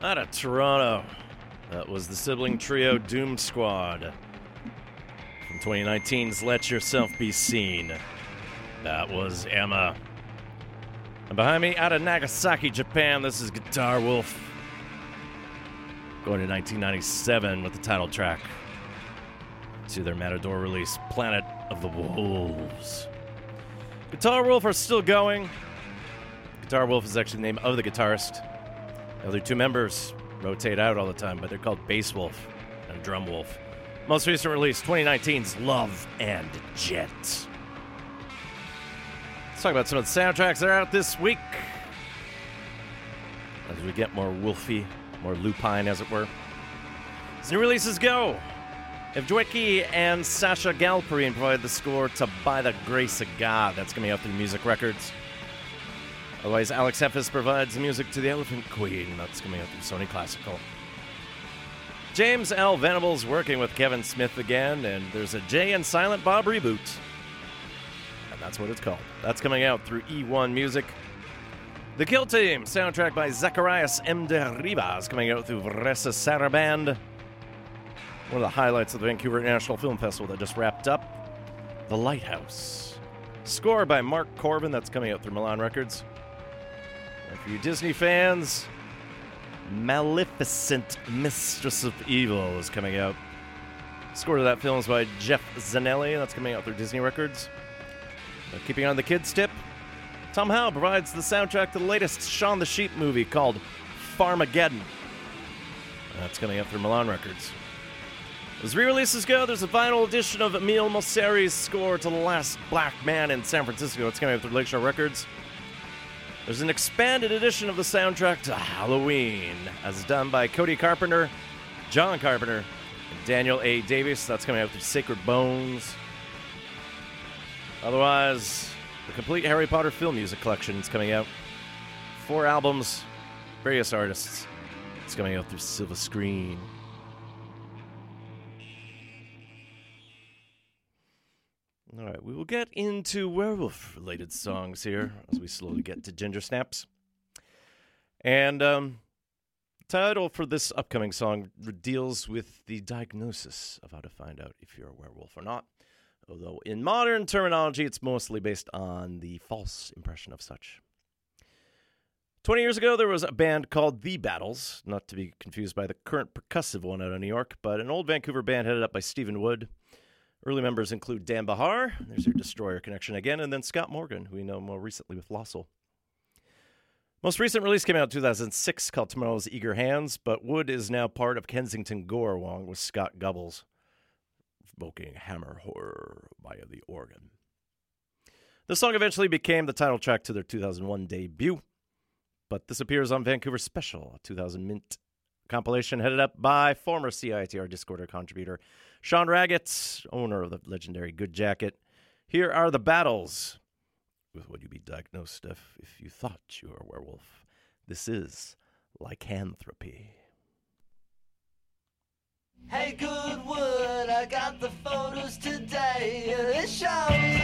Out of Toronto, that was the sibling trio Doomsquad. From 2019's Let Yourself Be Seen, that was Emma. And behind me, out of Nagasaki, Japan, this is Guitar Wolf. Going to 1997 with the title track to their Matador release, Planet of the Wolves. Guitar Wolf are still going. Guitar Wolf is actually the name of the guitarist. The other two members rotate out all the time, but they're called Bass Wolf and Drum Wolf. Most recent release, 2019's Love and Jet. Let's talk about some of the soundtracks that are out this week. As we get more wolfy, more lupine, as it were. As new releases go, Evgueni and Sasha Galperine provided the score to By the Grace of God. That's coming out through Music Records. Otherwise, Alex Heffes provides music to The Elephant Queen. That's coming out through Sony Classical. James L. Venables working with Kevin Smith again, and there's a Jay and Silent Bob reboot. And that's what it's called. That's coming out through E1 Music. The Kill Team, soundtrack by Zacharias M. de Ribas, coming out through Varèse Sarabande. One of the highlights of the Vancouver International Film Festival that just wrapped up. The Lighthouse. Score by Mark Korven, that's coming out through Milan Records. For you Disney fans, Maleficent Mistress of Evil is coming out. Score to that film is by Jeff Zanelli, and that's coming out through Disney Records. Uh, keeping on the kids' tip, Tom Howe provides the soundtrack to the latest Shaun the Sheep movie called Farmageddon. That's coming out through Milan Records. As re-releases go, there's a vinyl edition of Emile Mosseri's score to The Last Black Man in San Francisco. It's coming out through Lakeshore Records. There's an expanded edition of the soundtrack to Halloween, as done by Cody Carpenter, John Carpenter, and Daniel A. Davies. That's coming out through Sacred Bones. Otherwise, the complete Harry Potter film music collection is coming out. Four albums, various artists. It's coming out through Silver Screen. All right, we will get into werewolf related songs here as we slowly get to Ginger Snaps. And um, the title for this upcoming song deals with the diagnosis of how to find out if you're a werewolf or not. Although in modern terminology, it's mostly based on the false impression of such. 20 years ago, there was a band called The Battles, not to be confused by the current percussive one out of New York, but an old Vancouver band headed up by Stephen Wood. Early members include Dan Bejar, there's your Destroyer connection again, and then Scott Morgan, who we know more recently with Loscil. Most recent release came out in 2006 called Tomorrow's Eager Hands, but Wood is now part of Kensington Gore along with Scott Gubbles, evoking hammer horror via the organ. The song eventually became the title track to their 2001 debut, but this appears on Vancouver Special, a 2000 mint compilation headed up by former CITR Discorder contributor Sean Raggett, owner of the legendary Good Jacket. Here are the battles. With would you'd be diagnosed if, if you thought you were a werewolf? This is lycanthropy. Hey, Goodwood, I got the photos today. It shows.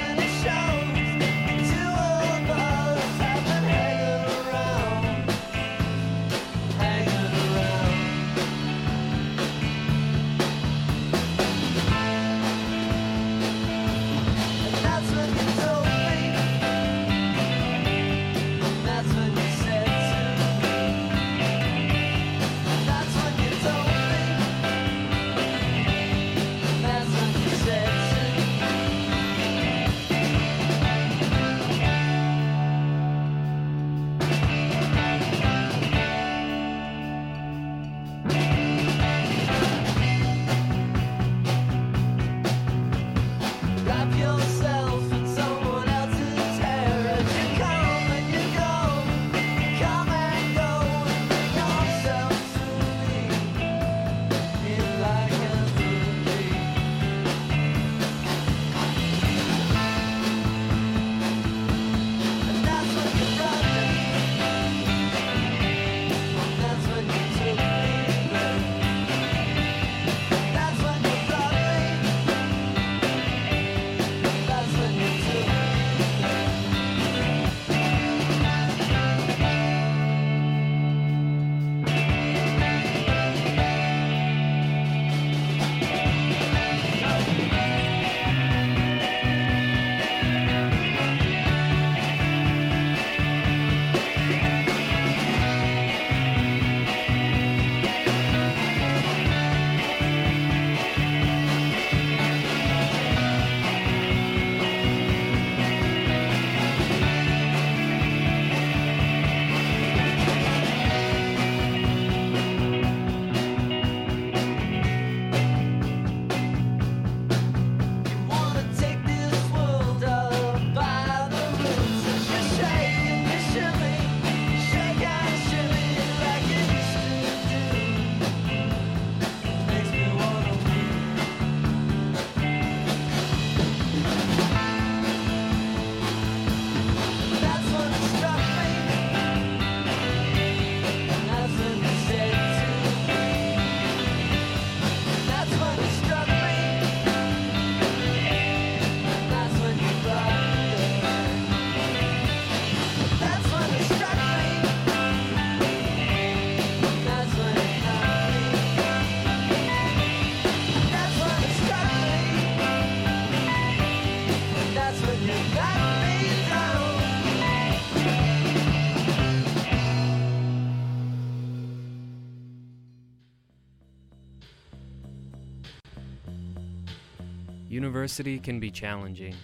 Can be challenging.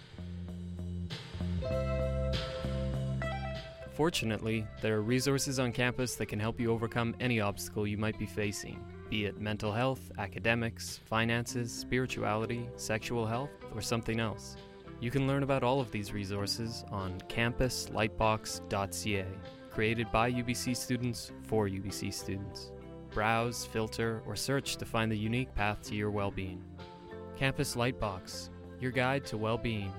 Fortunately, there are resources on campus that can help you overcome any obstacle you might be facing, be it mental health, academics, finances, spirituality, sexual health, or something else. You can learn about all of these resources on campuslightbox.ca, created by UBC students for UBC students. Browse, filter, or search to find the unique path to your well being. Campus Lightbox, your guide to well being.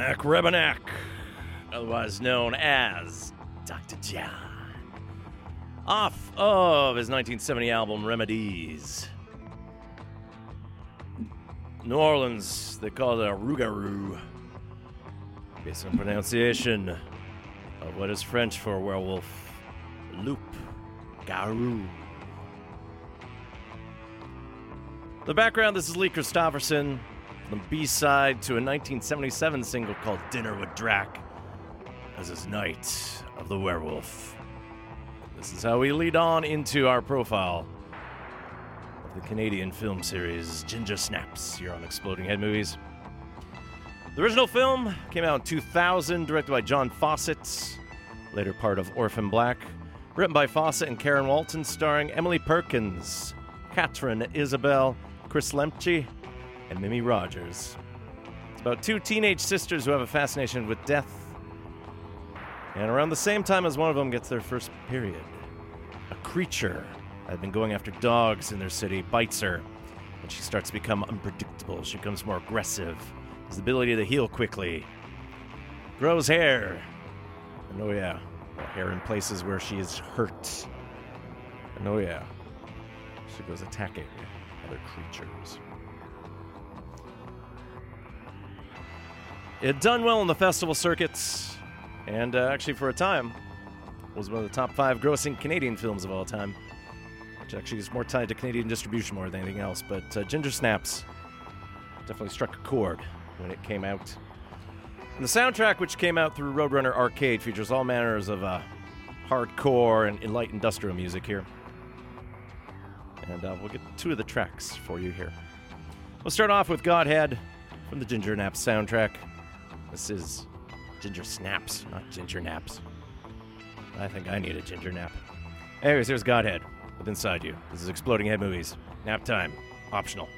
Mac Rebennack, otherwise known as Dr. John. Off of his 1970 album Remedies. New Orleans, they call it a rougarou. Based on pronunciation of what is French for werewolf. Loup. Garou. The background this is Lee Christopherson the B side to a 1977 single called Dinner with Drac as his Night of the Werewolf. This is how we lead on into our profile of the Canadian film series Ginger Snaps here on Exploding Head Movies. The original film came out in 2000, directed by John Fawcett, later part of Orphan Black. Written by Fawcett and Karen Walton, starring Emily Perkins, Katharine Isabelle, Chris Lemche, and Mimi Rogers. It's about two teenage sisters who have a fascination with death. And around the same time as one of them gets their first period, a creature that had been going after dogs in their city bites her, and she starts to become unpredictable. She becomes more aggressive, has the ability to heal quickly, grows hair, and oh yeah, hair in places where she is hurt. And oh yeah, she goes attacking other creatures. It done well on the festival circuits, and uh, actually, for a time, was one of the top five grossing Canadian films of all time. Which actually is more tied to Canadian distribution more than anything else. But uh, Ginger Snaps definitely struck a chord when it came out. And the soundtrack, which came out through Roadrunner Arcade, features all manners of uh, hardcore and light industrial music here. And uh, we'll get two of the tracks for you here. We'll start off with Godhead from the Ginger Snaps soundtrack. This is Ginger Snaps, not Ginger Naps. I think I need a ginger nap. Anyways, here's Godhead with Inside You. This is Exploding Head Movies. Nap time. Optional.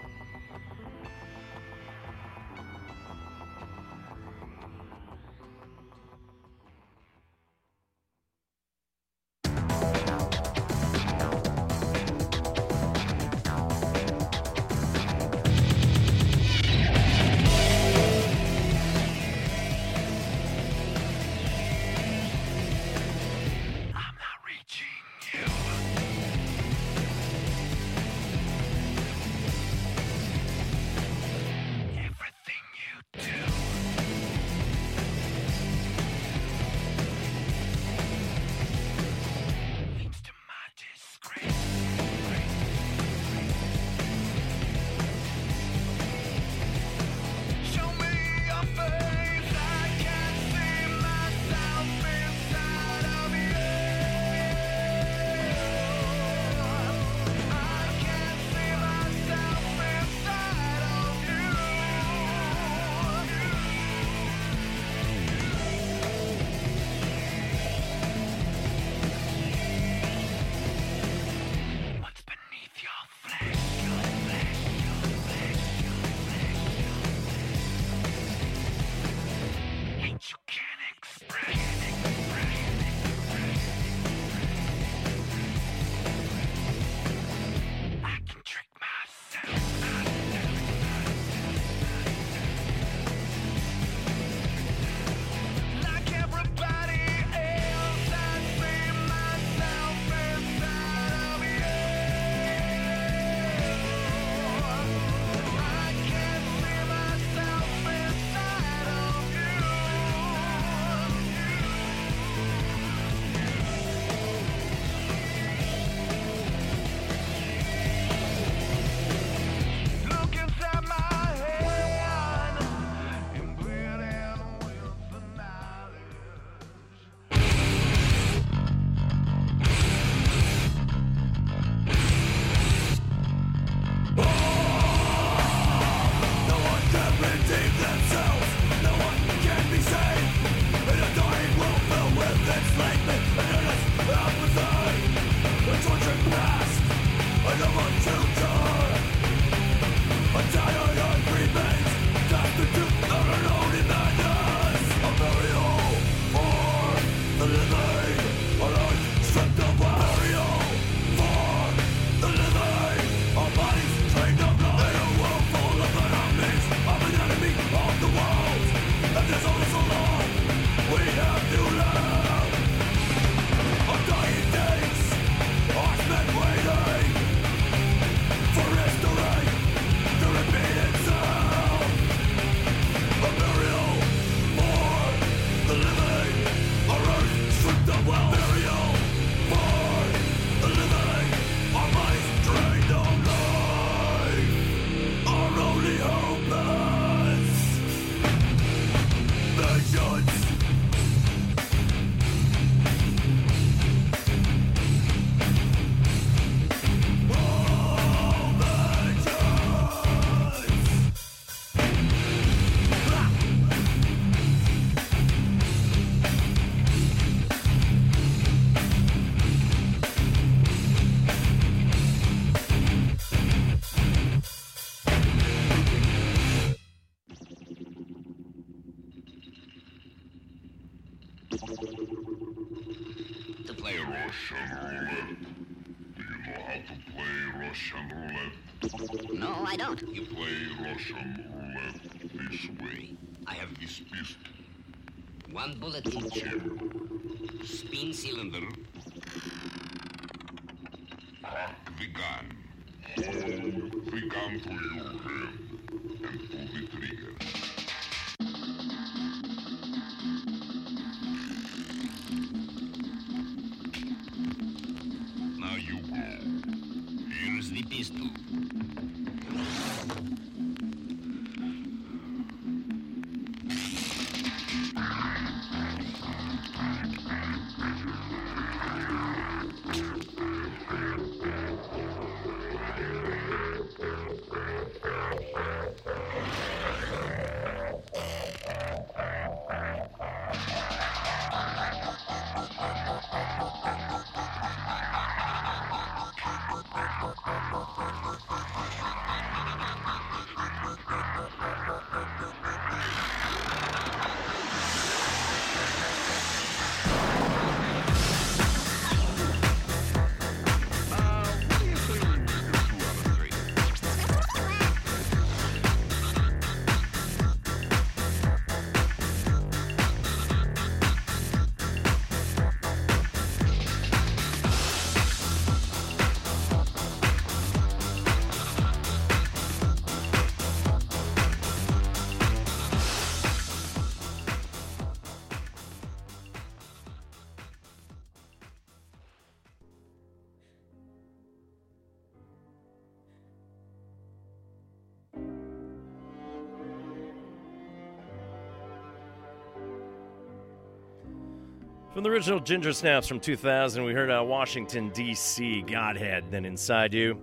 From the original Ginger Snaps from 2000, we heard uh, Washington, D.C., Godhead, then Inside You.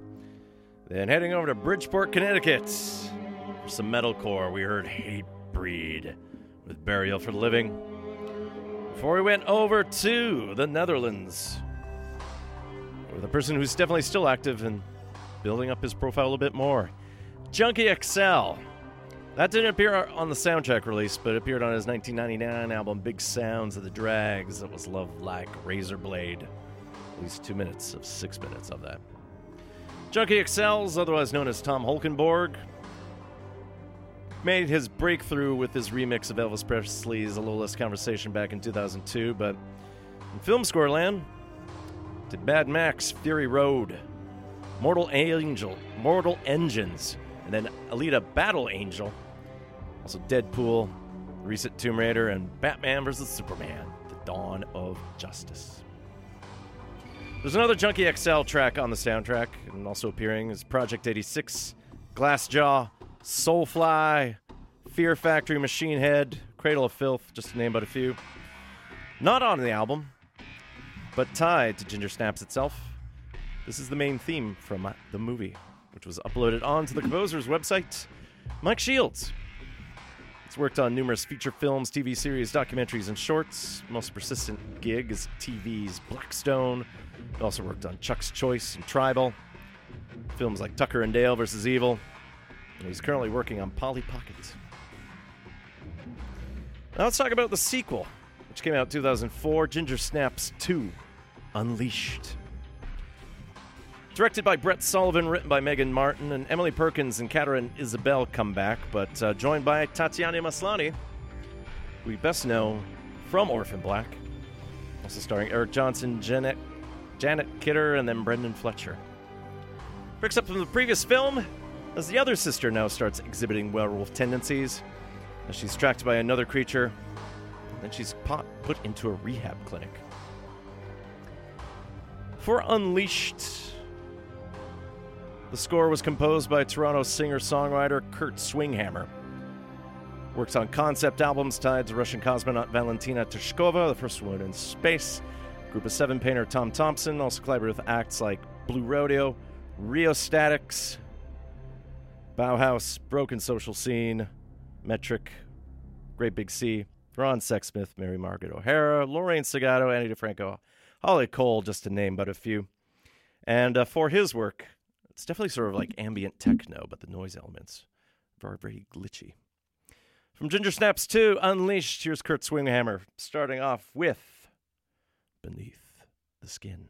Then heading over to Bridgeport, Connecticut. For some metalcore, we heard Hate Breed with Burial for the Living. Before we went over to the Netherlands with a person who's definitely still active and building up his profile a bit more. Junkie XL. That didn't appear on the soundtrack release, but appeared on his 1999 album Big Sounds of the Drags. That was Love Like Razor Blade. At least two minutes of six minutes of that. Junkie XL's, otherwise known as Tom Holkenborg, made his breakthrough with his remix of Elvis Presley's A Little Less Conversation back in 2002, but in film score land, did Mad Max Fury Road, Mortal Angel, Mortal Engines, and then Alita Battle Angel, also Deadpool, recent Tomb Raider, and Batman vs. Superman, The Dawn of Justice. There's another Junkie XL track on the soundtrack, and also appearing is Project 86, Glassjaw, Soulfly, Fear Factory, Machine Head, Cradle of Filth, just to name but a few. Not on the album, but tied to Ginger Snaps itself. This is the main theme from the movie, which was uploaded onto the composer's website, Mike Shields. It's worked on numerous feature films, TV series, documentaries, and shorts. Most persistent gig is TV's Blackstone. He also worked on Chuck's Choice and Tribal, films like Tucker and Dale versus Evil. And he's currently working on Polly Pocket. Now let's talk about the sequel, which came out in 2004 Ginger Snaps 2 Unleashed. Directed by Brett Sullivan, written by Megan Martin, and Emily Perkins and Katharine Isabelle come back, but uh, joined by Tatiana Maslany, who we best know from Orphan Black. Also starring Eric Johnson, Janet, Janet Kidder, and then Brendan Fletcher. Picks up from the previous film as the other sister now starts exhibiting werewolf tendencies, as she's tracked by another creature, and then she's pot- put into a rehab clinic. For Unleashed, the score was composed by Toronto singer songwriter Kurt Swinghammer. Works on concept albums tied to Russian cosmonaut Valentina Tereshkova, the first woman in space. Group of Seven painter Tom Thomson also collaborated with acts like Blue Rodeo, Rheostatics, Bauhaus, Broken Social Scene, Metric, Great Big Sea, Ron Sexsmith, Mary Margaret O'Hara, Lorraine Segato, Ani DiFranco, Holly Cole, just to name but a few. And uh, for his work, it's definitely sort of like mm-hmm. ambient techno, but the noise elements are very glitchy. From Ginger Snaps 2, Unleashed, here's Kurt Swinghammer, starting off with Beneath the Skin.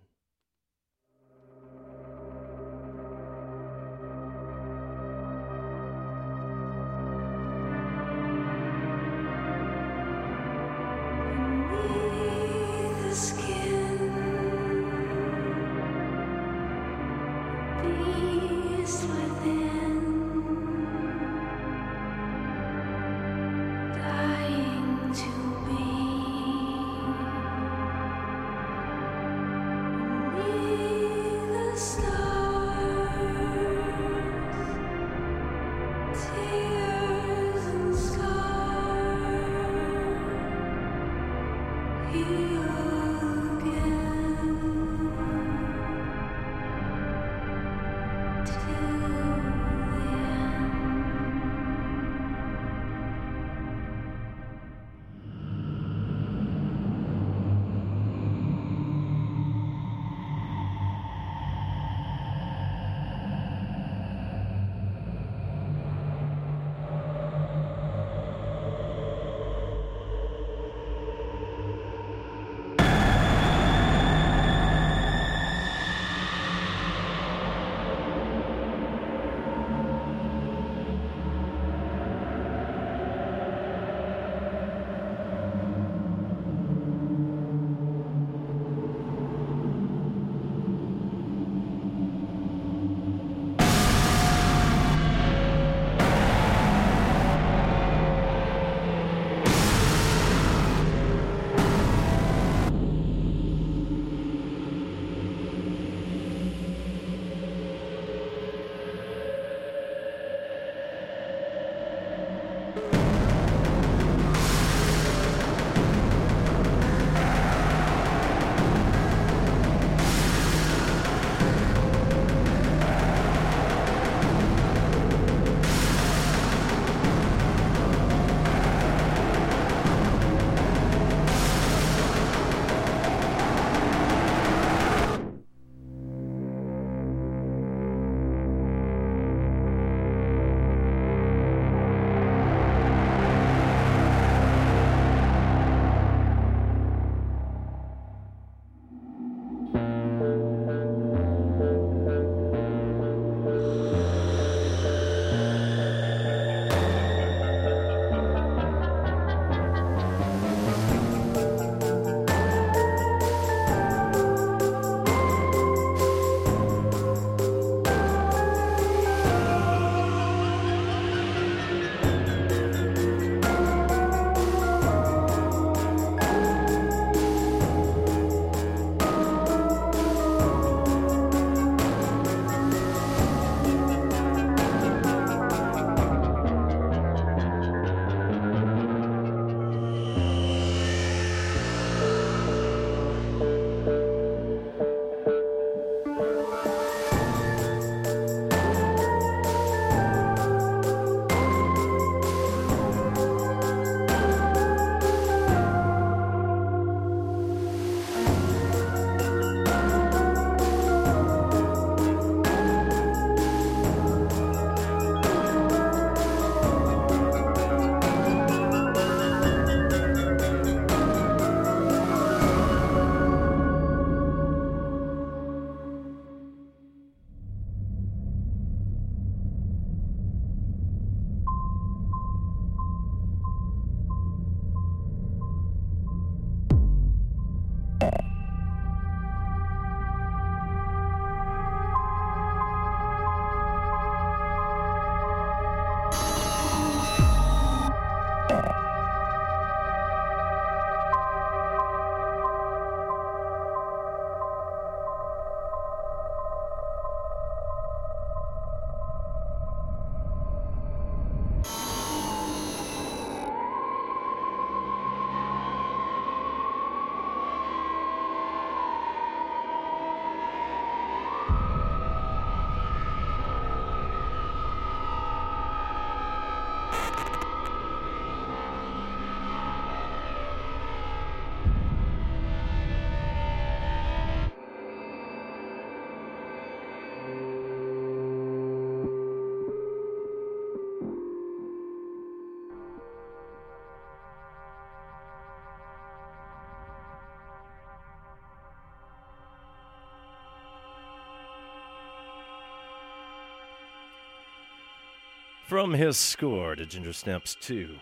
From his score to Ginger Snaps 2,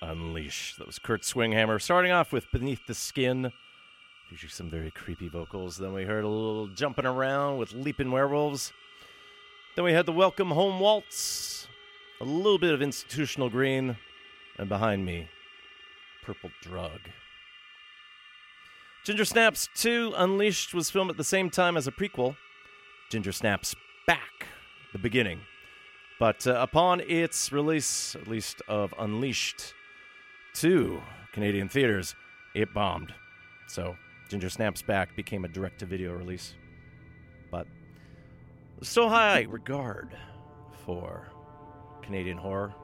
Unleash. That was Kurt Swinghammer. Starting off with Beneath the Skin, featuring some very creepy vocals. Then we heard a little jumping around with Leaping Werewolves. Then we had the Welcome Home Waltz, a little bit of institutional green, and behind me, Purple Drug. Ginger Snaps 2 Unleashed was filmed at the same time as a prequel, Ginger Snaps Back, the beginning. But uh, upon its release, at least of Unleashed, to Canadian theaters, it bombed. So Ginger Snaps Back became a direct to video release. But so high regard for Canadian horror,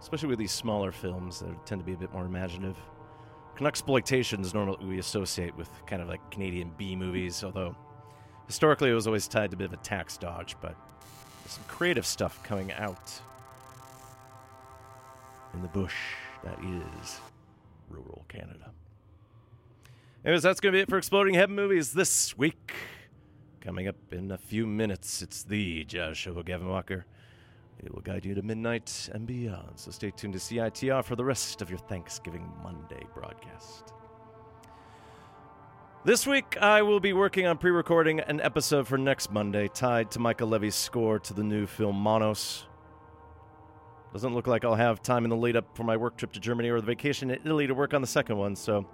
especially with these smaller films that tend to be a bit more imaginative. exploitation is normally we associate with kind of like Canadian B movies, although historically it was always tied to a bit of a tax dodge, but some creative stuff coming out in the bush that is rural Canada. Anyways, that's going to be it for Exploding Head movies this week. Coming up in a few minutes, it's the with Gavin Walker. It will guide you to midnight and beyond, so stay tuned to CITR for the rest of your Thanksgiving Monday broadcast. This week, I will be working on pre recording an episode for next Monday tied to Mica Levi's score to the new film Monos. Doesn't look like I'll have time in the lead up for my work trip to Germany or the vacation in Italy to work on the second one, so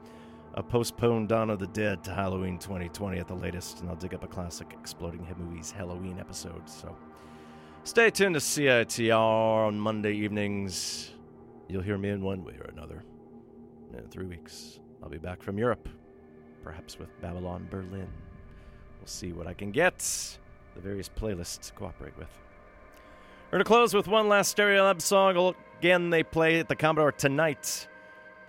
I'll postpone Dawn of the Dead to Halloween 2020 at the latest, and I'll dig up a classic Exploding Head Movies Halloween episode. So stay tuned to CITR on Monday evenings. You'll hear me in one way or another. In three weeks, I'll be back from Europe, perhaps with Babylon Berlin. We'll see what I can get, the various playlists cooperate with. We're going to close with one last Stereolab song. Again, they play at the Commodore tonight.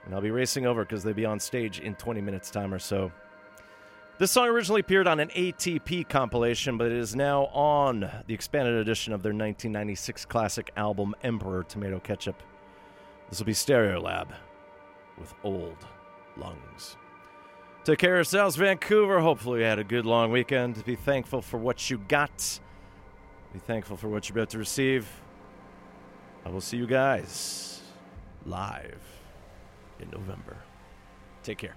And I'll be racing over because they'll be on stage in 20 minutes' time or so. This song originally appeared on an ATP compilation, but it is now on the expanded edition of their 1996 classic album, Emperor Tomato Ketchup. This will be Stereolab with Old Lungs. Take care of yourselves, Vancouver. Hopefully, you had a good long weekend. Be thankful for what you got. Be thankful for what you're about to receive. I will see you guys live in November. Take care.